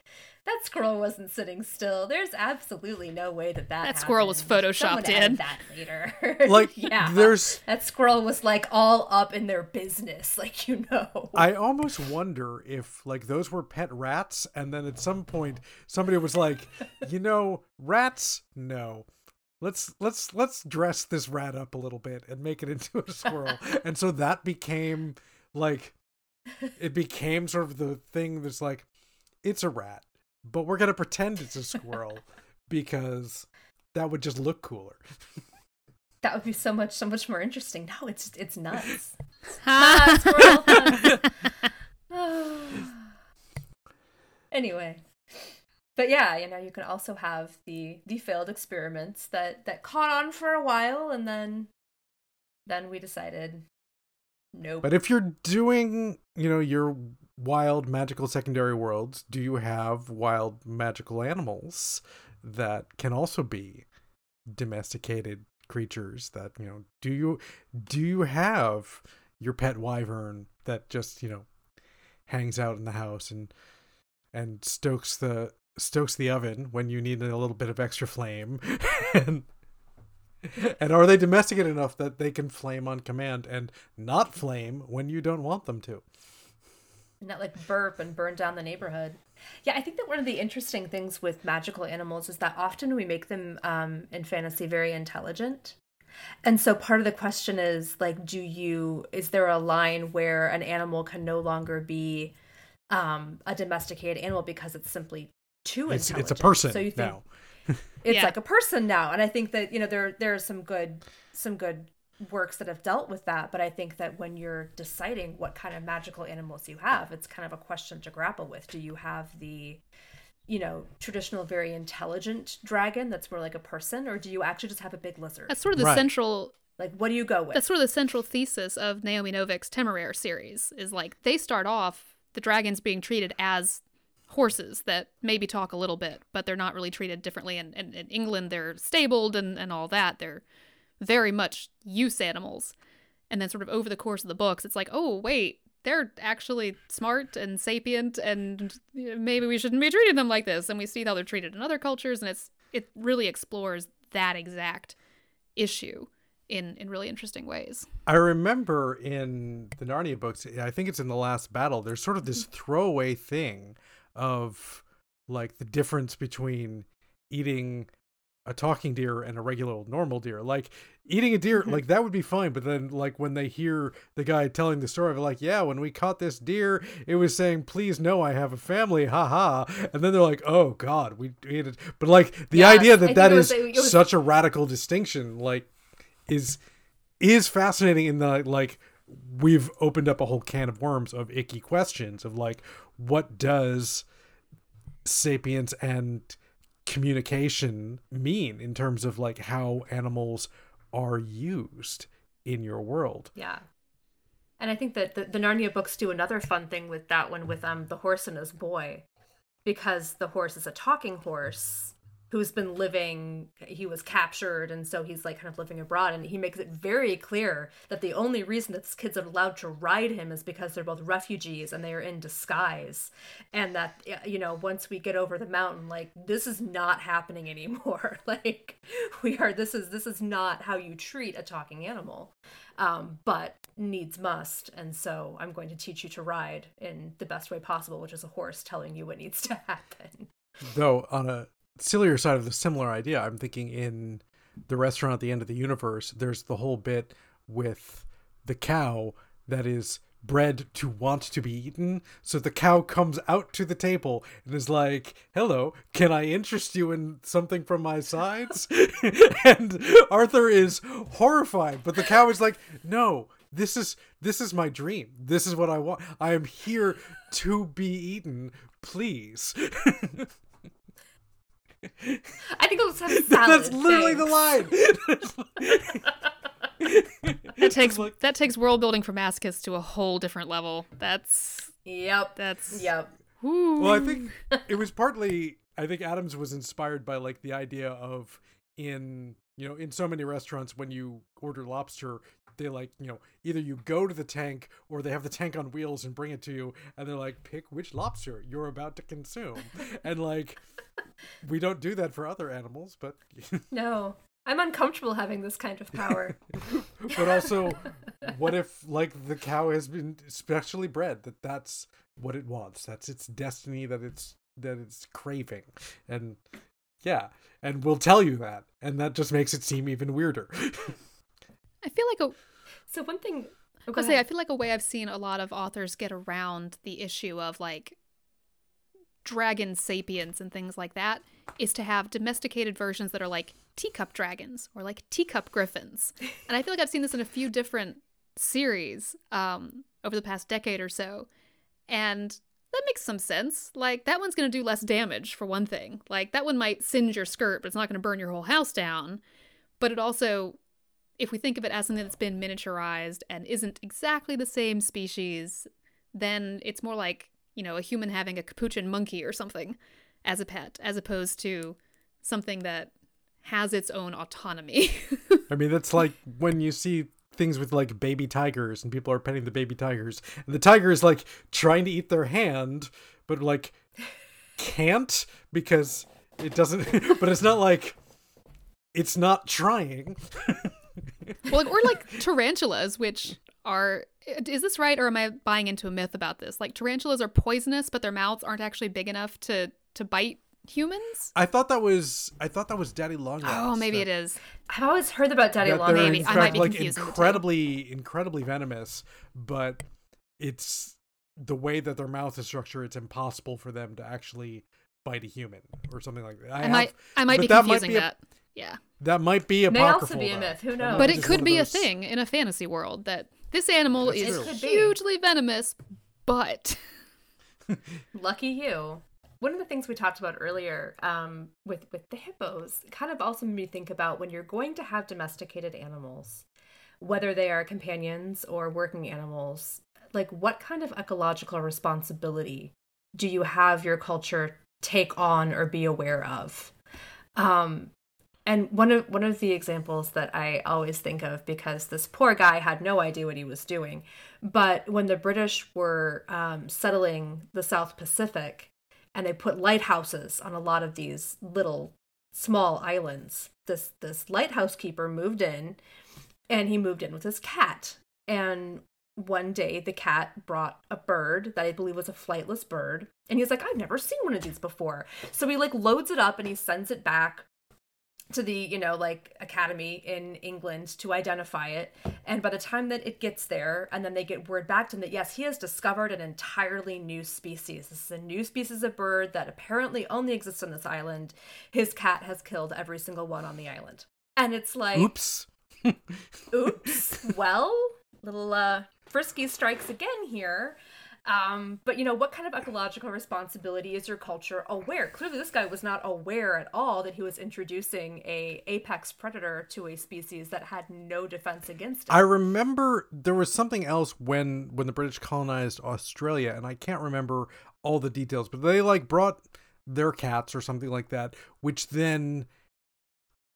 that squirrel wasn't sitting still there's absolutely no way that that That squirrel was happened. photoshopped Someone added in. that later Like, yeah there's- that squirrel was like all up in their business like you know I almost wonder if like those were pet rats, and then at some point somebody was like, you know, rats, no. Let's let's let's dress this rat up a little bit and make it into a squirrel. and so that became like it became sort of the thing that's like, it's a rat, but we're gonna pretend it's a squirrel because that would just look cooler. That would be so much so much more interesting. No, it's it's nuts. ah, squirrel nuts. anyway, but yeah, you know, you can also have the the failed experiments that that caught on for a while, and then then we decided, nope. But if you're doing, you know, your wild magical secondary worlds, do you have wild magical animals that can also be domesticated creatures that, you know, do you do you have your pet wyvern that just, you know, hangs out in the house and and stokes the stokes the oven when you need a little bit of extra flame. And and are they domesticated enough that they can flame on command and not flame when you don't want them to? Not like burp and burn down the neighborhood. Yeah i think that one of the interesting things with magical animals is that often we make them um, in fantasy very intelligent. And so part of the question is like do you is there a line where an animal can no longer be um, a domesticated animal because it's simply too it's, intelligent. it's a person so you think now it's Yeah. like a person now, and I think that you know there there are some good some good works that have dealt with that. But I think that when you're deciding what kind of magical animals you have, it's kind of a question to grapple with. Do you have the you know traditional very intelligent dragon that's more like a person, or do you actually just have a big lizard? That's sort of the Right. central like what do you go with? that's sort of the central thesis of Naomi Novik's Temeraire series is like they start off the dragons being treated as horses that maybe talk a little bit, but they're not really treated differently. And in, in England, they're stabled and, and all that. They're very much use animals. And then, sort of over the course of the books, it's like, oh, wait, they're actually smart and sapient, and maybe we shouldn't be treating them like this. And we see how they're treated in other cultures, and it's it really explores that exact issue in in really interesting ways. I remember in the Narnia books, I think it's in the last battle, there's sort of this throwaway thing of like the difference between eating a talking deer and a regular old normal deer. Like eating a deer, mm-hmm. like that would be fine, but then like when they hear the guy telling the story of like, yeah, when we caught this deer, it was saying, "Please know I have a family," haha. And then they're like, "Oh God, we ate it." But like the Yes, idea that that was- is was- such a radical distinction, like, is is fascinating in the like we've opened up a whole can of worms of icky questions of like what does sapience and communication mean in terms of like how animals are used in your world Yeah. And I think that the, the Narnia books do another fun thing with that one with um the horse and his boy. Because the horse is a talking horse who's been living he was captured and so he's like kind of living abroad and he makes it very clear that the only reason that this kid's are allowed to ride him is because they're both refugees and they are in disguise and that you know once we get over the mountain like this is not happening anymore like we are this is this is not how you treat a talking animal um, but needs must. And so I'm going to teach you to ride in the best way possible, which is a horse telling you what needs to happen. though on a sillier side of the similar idea. I'm thinking in the restaurant at the end of the universe there's the whole bit with the cow that is bred to want to be eaten. So the cow comes out to the table and is like hello can i interest you in something from my sides? And arthur is horrified but the cow is like no this is this is my dream. This is what i want. I am here to be eaten. Please I think let's have a salad. That's literally the line. That takes that takes world building for masochists to a whole different level. That's Yep. that's Yep. Ooh. well, I think it was partly. I think Adams was inspired by like the idea of in you know in so many restaurants when you order lobster they like you know either you go to the tank or they have the tank on wheels and bring it to you and they're like pick which lobster you're about to consume and like we don't do that for other animals but No. I'm uncomfortable having this kind of power. but also what if like the cow has been specially bred that that's what it wants that's its destiny that it's that it's craving and yeah and we'll tell you that and that just makes it seem even weirder I feel like a so one thing Oh, I say I feel like a way I've seen a lot of authors get around the issue of like dragon sapience and things like that is to have domesticated versions that are like teacup dragons or like teacup griffins. And I feel like I've seen this in a few different series um, over the past decade or so. And that makes some sense. Like that one's going to do less damage for one thing. Like that one might singe your skirt, but it's not going to burn your whole house down. But it also if we think of it as something that's been miniaturized and isn't exactly the same species, then it's more like, you know, a human having a capuchin monkey or something as a pet, as opposed to something that has its own autonomy. I mean, that's like when you see things with like baby tigers and people are petting the baby tigers and the tiger is like trying to eat their hand but like can't because it doesn't but it's not like it's not trying well, or like tarantulas, which are. Is this right, or am I buying into a myth about this? Like tarantulas are poisonous, but their mouths aren't actually big enough to to bite humans. i thought that was i thought that was daddy long Oh, maybe it is. I've always heard about Daddy that Long. Maybe. in I might be like confusing incredibly incredibly venomous but it's the way that their mouth is structured it's impossible for them to actually bite a human or something like that i, I, have- might I might but be that might confusing be a- that. Yeah. that might be a May apocryphal also be a though. myth, who knows? But it could one of be a thing in a fantasy world that this animal That's is true. It could be. hugely venomous, but Lucky you. One of the things we talked about earlier um, with with the hippos kind of also made me think about when you're going to have domesticated animals, whether they are companions or working animals, like what kind of ecological responsibility do you have your culture take on or be aware of? Um, and one of one of the examples that I always think of because this poor guy had no idea what he was doing, but when the British were um, settling the South Pacific, and they put lighthouses on a lot of these little small islands, this this lighthouse keeper moved in, and he moved in with his cat. And one day, the cat brought a bird that I believe was a flightless bird, and he's like, "I've never seen one of these before." So he like loads it up and he sends it back to the you know like academy in england to identify it. And by the time that it gets there and then they get word back to him that yes he has discovered an entirely new species. This is a new species of bird that apparently only exists on this island. His cat has killed every single one on the island. And it's like oops. Oops. Well little uh frisky strikes again here um but you know what kind of ecological responsibility is your culture aware clearly this guy was not aware at all that he was introducing a apex predator to a species that had no defense against it I remember there was something else when when the British colonized Australia, and I can't remember all the details, but they like brought their cats or something like that, which then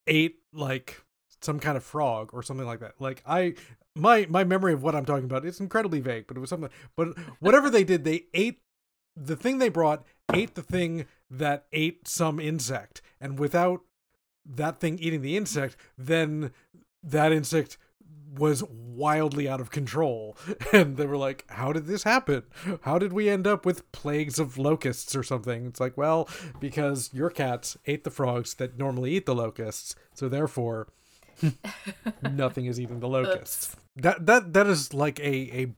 ate like some kind of frog or something like that. Like I my my memory of what I'm talking about is incredibly vague, but it was something but whatever they did, they ate the thing they brought ate the thing that ate some insect. And without that thing eating the insect, then that insect was wildly out of control. And they were like, How did this happen? How did we end up with plagues of locusts or something? It's like, Well, because your cats ate the frogs that normally eat the locusts. So therefore, nothing is eating the locusts. That that that is like a a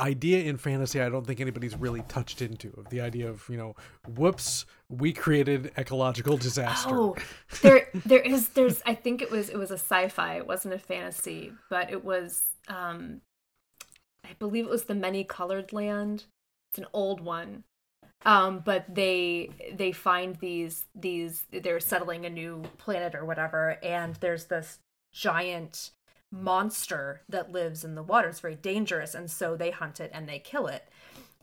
idea in fantasy I don't think anybody's really touched into of the idea of, you know, whoops, we created ecological disaster. Oh, there there is there's I think it was it was a sci-fi. It wasn't a fantasy, but it was um I believe it was the many colored land. It's an old one. Um but they they find these these they're settling a new planet or whatever and there's this giant monster that lives in the water. It's very dangerous and so they hunt it and they kill it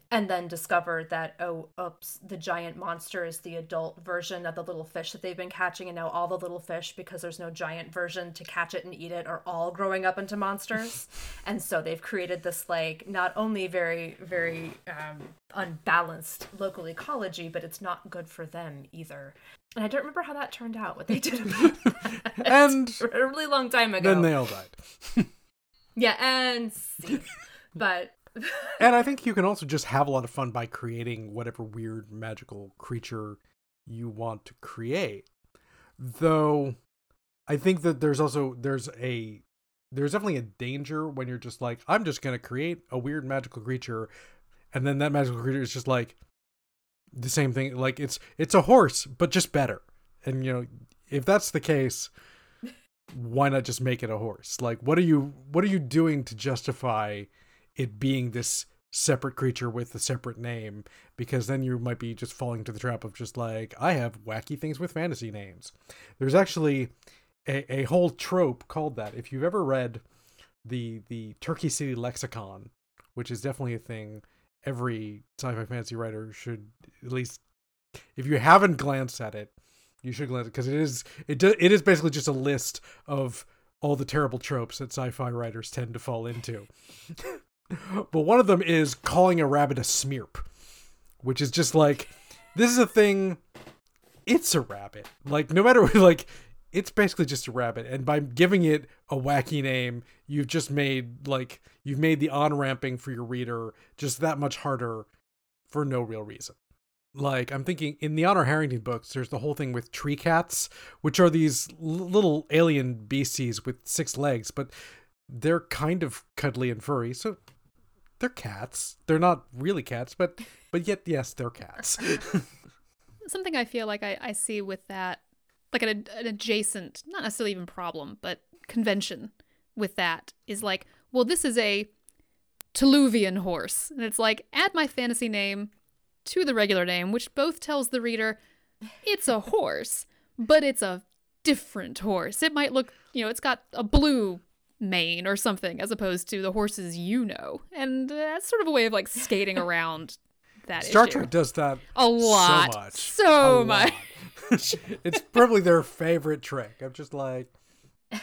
and then discover that oh oops the giant monster is the adult version of the little fish that they've been catching and now all the little fish because there's no giant version to catch it and eat it are all growing up into monsters and so they've created this like not only very very um, unbalanced local ecology but it's not good for them either and i don't remember how that turned out what they did about that And a really long time ago then they all died. yeah and see. but and I think you can also just have a lot of fun by creating whatever weird magical creature you want to create. Though I think that there's also there's a there's definitely a danger when you're just like I'm just gonna create a weird magical creature, and then that magical creature is just like the same thing. Like it's it's a horse, but just better. And you know, if that's the case, why not just make it a horse? Like, what are you what are you doing to justify it being this separate creature with a separate name? Because then you might be just falling to the trap of just like I have wacky things with fantasy names. There's actually a, a whole trope called that. If you've ever read the the Turkey City Lexicon, which is definitely a thing every sci-fi fantasy writer should at least if you haven't glanced at it you should glance it because it is it do, it is basically just a list of all the terrible tropes that sci-fi writers tend to fall into. But one of them is calling a rabbit a smeerp which is just like this is a thing it's a rabbit. Like no matter what like it's basically just a rabbit and by giving it a wacky name you've just made like you've made the on ramping for your reader just that much harder for no real reason. Like i'm thinking in the honor harrington books there's the whole thing with tree cats which are these little alien beasties with six legs but they're kind of cuddly and furry so they're cats. They're not really cats but but yet yes they're cats. Something I feel like I, I see with that, like an, an adjacent, not necessarily even problem, but convention with that is like, well, this is a Tuluvian horse. And it's like, add my fantasy name to the regular name, which both tells the reader it's a horse, but it's a different horse. It might look, you know, it's got a blue mane or something as opposed to the horses you know. And that's sort of a way of like skating around that star issue. trek does that A lot. so much So much. lot. it's probably their favorite trick i'm just like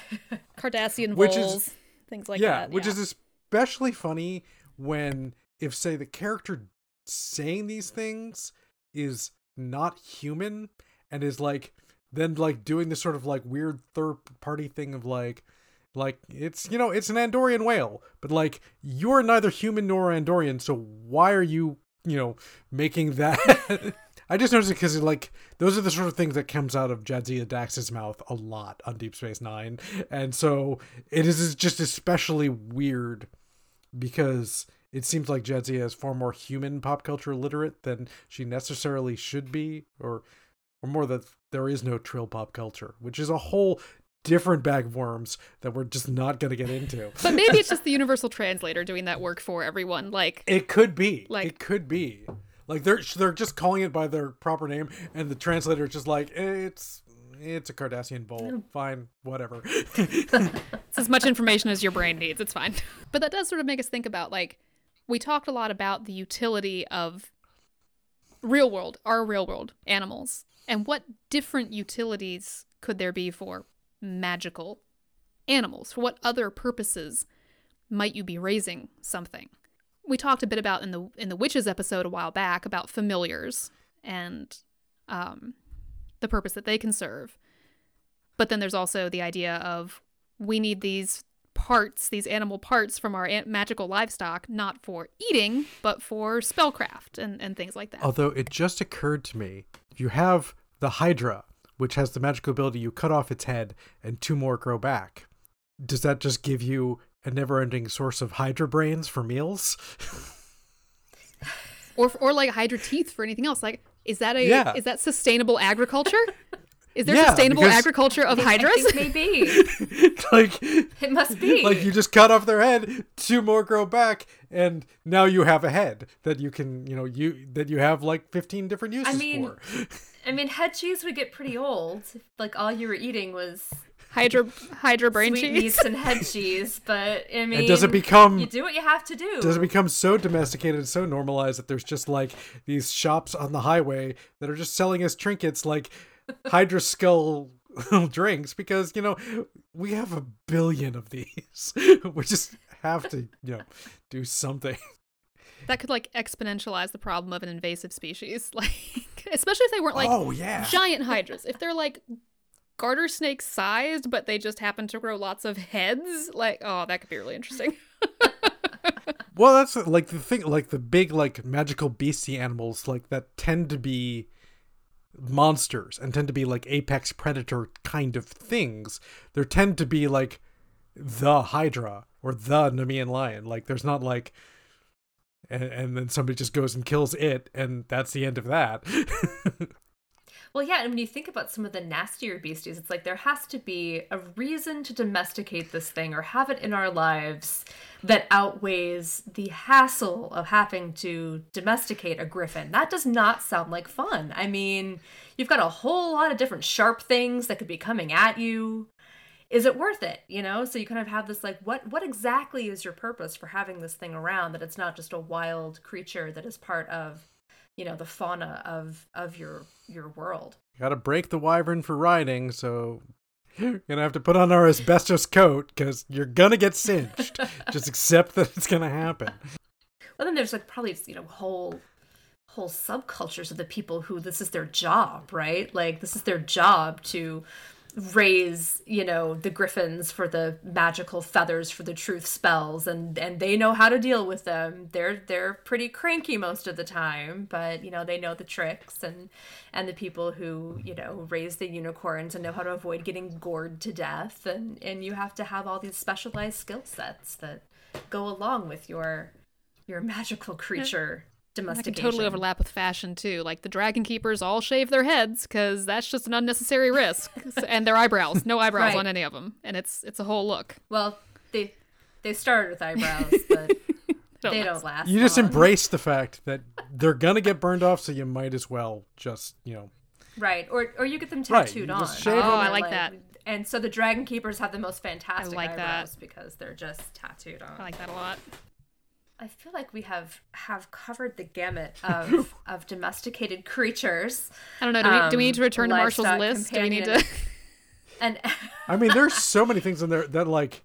Cardassian Which is- things like yeah, that. which yeah. is especially funny when if say the character saying these things is not human and is like then like doing this sort of like weird third party thing of like like it's you know it's an Andorian whale but like you're neither human nor Andorian so why are you you know making that I just noticed it because like those are the sort of things that comes out of Jadzia Dax's mouth a lot on Deep Space Nine, and so it is just especially weird because it seems like Jadzia is far more human pop culture literate than she necessarily should be, or or more that there is no trill pop culture, which is a whole different bag of worms that we're just not going to get into. But maybe it's just the universal translator doing that work for everyone. Like, It could be. Like- it could be. Like they're they're just calling it by their proper name, and the translator is just like it's it's a Cardassian vole. Mm. Fine, whatever. it's as much information as your brain needs. It's fine. But that does sort of make us think about like, we talked a lot about the utility of real world, our real world animals, and what different utilities could there be for magical animals? For what other purposes might you be raising something? We talked a bit about in the in the witches episode a while back about familiars and um, the purpose that they can serve. But then there's also the idea of we need these parts, these animal parts from our magical livestock, not for eating, but for spellcraft and, and things like that. Although it just occurred to me, if you have the Hydra, which has the magical ability you cut off its head and two more grow back, does that just give you a never-ending source of Hydra brains for meals? Or, or like hydra teeth for anything else. Like, is that a Yeah. is that sustainable agriculture? Is there Yeah, sustainable because- agriculture of I hydras? think maybe like it must be. like you just cut off their head two more grow back and now you have a head that you can you know you that you have like 15 different uses mean, for I mean, head cheese would get pretty old. if, Like all you were eating was Hydra Hydra brain cheese. sweetmeats and head cheese. But I mean, and does it become You do what you have to do. does it become so domesticated and so normalized that there's just like these shops on the highway that are just selling us trinkets like hydra skull drinks because you know we have a billion of these we just have to you know do something That could like exponentialize the problem of an invasive species. Like especially if they weren't like oh yeah giant hydras. If they're like garter snake sized, but they just happen to grow lots of heads, like oh, that could be really interesting. Well, that's like the thing, like the big, like magical beastie animals, like that tend to be monsters and tend to be like apex predator kind of things. There tend to be like the Hydra or the Nemean lion. Like there's not like and, and then somebody just goes and kills it and that's the end of that. Well, yeah, and when you think about some of the nastier beasties, it's like there has to be a reason to domesticate this thing or have it in our lives that outweighs the hassle of having to domesticate a griffin. That does not sound like fun. I mean, you've got a whole lot of different sharp things that could be coming at you. Is it worth it? You know, so you kind of have this like, what what exactly is your purpose for having this thing around? That it's not just a wild creature that is part of you know the fauna of of your your world you Got to break the wyvern for riding, so you're gonna have to put on our asbestos coat because you're gonna get singed. Just accept that it's gonna happen. well then there's like probably you know whole whole subcultures of the people who this is their job right like this is their job to raise you know the griffins for the magical feathers for the truth spells and and they know how to deal with them. They're they're pretty cranky most of the time but you know they know the tricks and and the people who you know raise the unicorns and know how to avoid getting gored to death. And and you have to have all these specialized skill sets that go along with your your magical creature That can totally overlap with fashion too. Like the dragon keepers all shave their heads because that's just an unnecessary risk, and their eyebrows, no eyebrows Right. on any of them, and it's it's a whole look. well they they started with eyebrows but Don't they last. don't last You just long. embrace the fact that they're gonna get burned off, so you might as well just you know. Right, or or you get them tattooed you on. just shave Oh, I And, like that. And so the dragon keepers have the most fantastic like that. eyebrows because they're just tattooed on. I like that a lot. I feel like we have have covered the gamut of of domesticated creatures. I don't know. Do we, do we need to Um, return to Marshall's livestock list? Do we need to? And I mean, there's so many things in there that like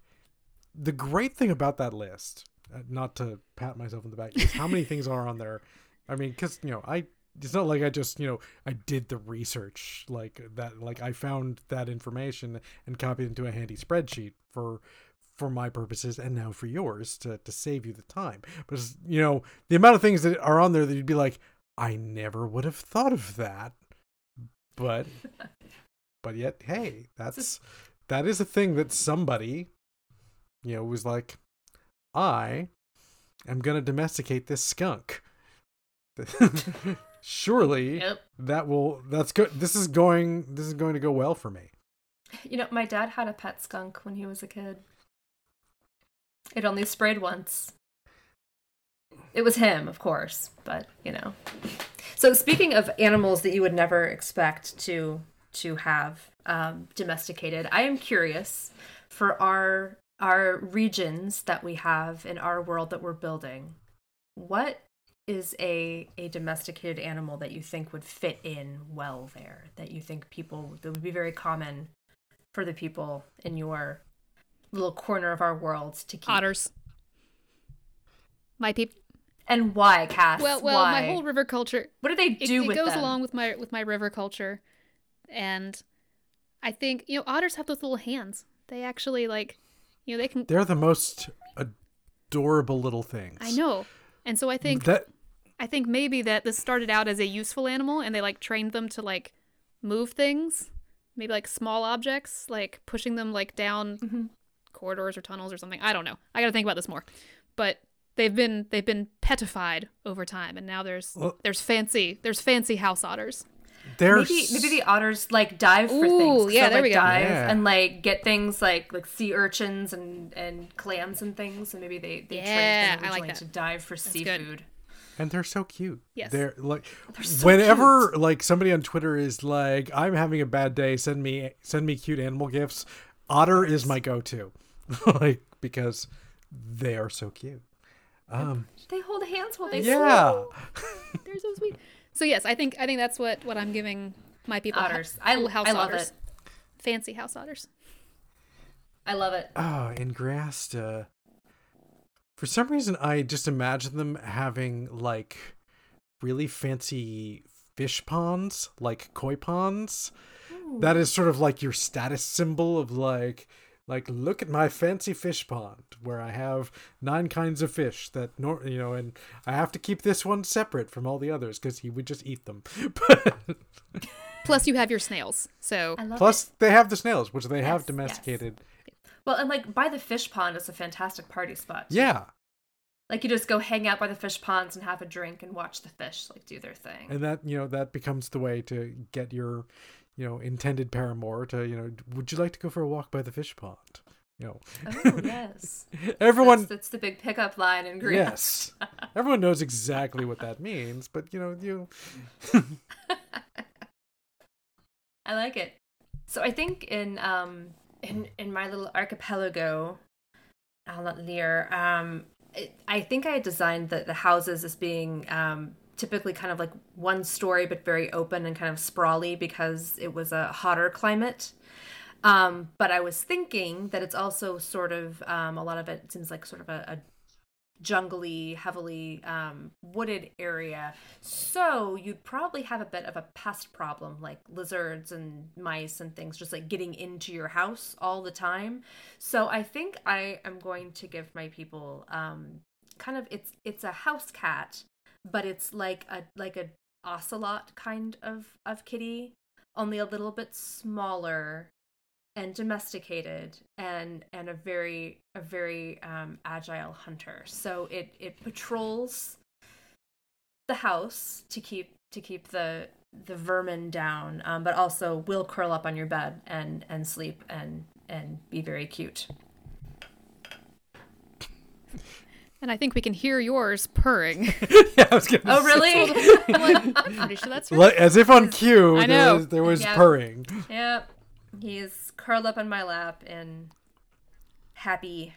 the great thing about that list, uh, not to pat myself in the back, is how many things are on there. I mean, because you know, I it's not like I just you know I did the research like that. Like I found that information and copied into a handy spreadsheet for for my purposes and now for yours to to save you the time. But you know, the amount of things that are on there that you'd be like, I never would have thought of that, but but yet, hey, that's that is a thing that somebody, you know, was like, I am gonna domesticate this skunk. Surely yep. that will that's good. This is going this is going to go well for me. You know, my dad had a pet skunk when he was a kid. It only sprayed once. It was him, of course, but you know. So speaking of animals that you would never expect to to have um, domesticated, I am curious for our our regions that we have in our world that we're building. What is a a domesticated animal that you think would fit in well there? That you think people that would be very common for the people in your little corner of our world to keep. Otters. My people. And why, Cass? Well, well, why? my whole river culture. What do they do it with goes them? along with my with my river culture, and I think you know otters have those little hands. They actually like, you know, they can. They're the most adorable little things. I know, and so I think that I think maybe that this started out as a useful animal, and they like trained them to like move things, maybe like small objects, like pushing them like down Mm-hmm. Corridors or tunnels or something. I don't know. I got to think about this more. But they've been they've been petified over time, and now there's Well- there's fancy there's fancy house otters. they're Maybe maybe the otters like dive for Ooh, things. 'cause yeah, they'll, there like, we go. Dive Yeah. and like get things like like sea urchins and and clams and things. And maybe they they Yeah, trained them like to dive for good. seafood. and they're so cute. Yes. They're like so whenever like somebody on Twitter is like, I'm having a bad day, send me send me cute animal gifts. Otter is my go to. like because they are so cute. Um They hold hands while they yeah. They're so sweet. So yes, I think I think that's what what I'm giving my people. Otters. I- house I love otters. it. Fancy house otters. I love it. Oh, in Grasta. For some reason I just imagine them having like really fancy fish ponds, like koi ponds. That is sort of like your status symbol of like like look at my fancy fish pond where I have nine kinds of fish that nor you know and I have to keep this one separate from all the others cuz he would just eat them. But Plus, you have your snails. So I love it. plus they have the snails which they have Yes, yes. domesticated. Well, and like by the fish pond is a fantastic party spot. too. Yeah. Like you just go hang out by the fish ponds and have a drink and watch the fish like do their thing. And that, you know, that becomes the way to get your, you know, intended paramour to, you know, would you like to go for a walk by the fish pond? You know, oh yes. everyone That's, that's the big pickup line in Greece. Yes. Everyone knows exactly what that means, but you know, you I like it. So I think in um in in my little archipelago, Al Lear, um, it, I think I designed the the houses as being um typically kind of like one story but very open and kind of sprawly because it was a hotter climate. Um, but I was thinking that it's also sort of um, a lot of it seems like sort of a, a jungly, heavily um, wooded area. So you'd probably have a bit of a pest problem, like lizards and mice and things just like getting into your house all the time. So I think I am going to give my people um, kind of it's it's a house cat, but it's like a like a ocelot kind of of kitty, only a little bit smaller and domesticated and and a very a very um, agile hunter. So it it patrols the house to keep to keep the the vermin down, um, but also will curl up on your bed and and sleep and and be very cute. And I think we can hear yours purring. yeah, I was gonna Oh really? I'm like, I'm pretty sure that's right. As if on cue, I there know. was, there was Yeah. purring. yep. He's curled up on my lap in happy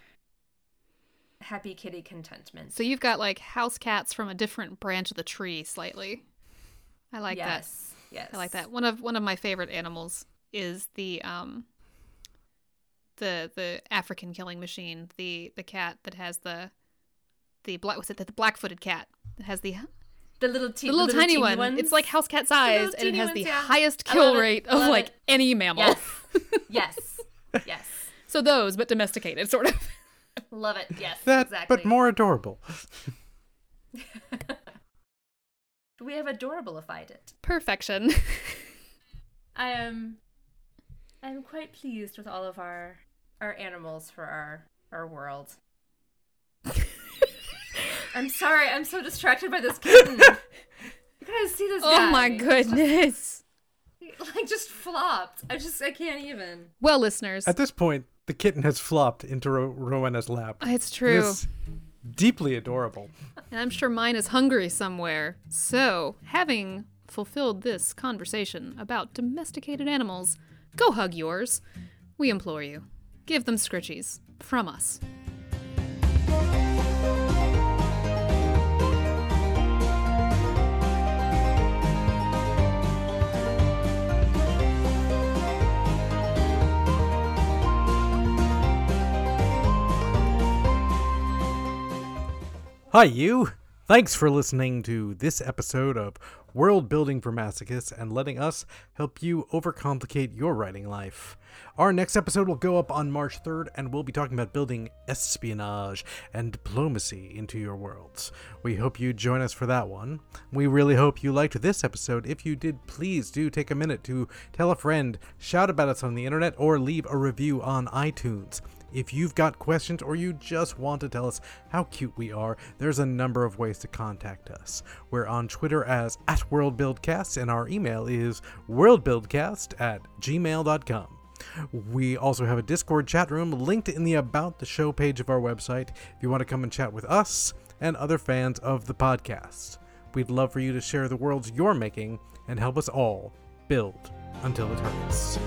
happy kitty contentment. So you've got like house cats from a different branch of the tree slightly. I like that. yes. Yes. I like that. One of one of my favorite animals is the um the the African killing machine, the the cat that has the the black what's it the black-footed cat that has the The little, te- the little, tiny teeny one. ones. It's like house cat size and it has ones, the yeah. highest kill rate of like it. any mammal. Yes. yes. Yes. so those but domesticated sort of. Love it. Yes. That, exactly. but more adorable. We have adorableified it. Perfection. I am. I'm quite pleased with all of our our animals for our our world. I'm sorry. I'm so distracted by this kitten. You guys see this guy? oh my goodness. Like just flopped. I just I can't even. Well, listeners, At this point, the kitten has flopped into Ro- Rowenna's lap. Ah, it's true. It's deeply adorable. And I'm sure mine is hungry somewhere. So, having fulfilled this conversation about domesticated animals, go hug yours. We implore you. Give them scritchies. From us. Hi, you. Thanks for listening to this episode of World Building for Masochists and letting us help you overcomplicate your writing life. Our next episode will go up on March 3rd, and we'll be talking about building espionage and diplomacy into your worlds. We hope you join us for that one. We really hope you liked this episode. If you did, please do take a minute to tell a friend, shout about us on the internet, or leave a review on iTunes. If you've got questions or you just want to tell us how cute we are, there's a number of ways to contact us. We're on Twitter as at WorldBuildCast, and our email is worldbuildcast at gmail.com. We also have a Discord chat room linked in the About the Show page of our website if you want to come and chat with us and other fans of the podcast. We'd love for you to share the worlds you're making and help us all build until it hurts.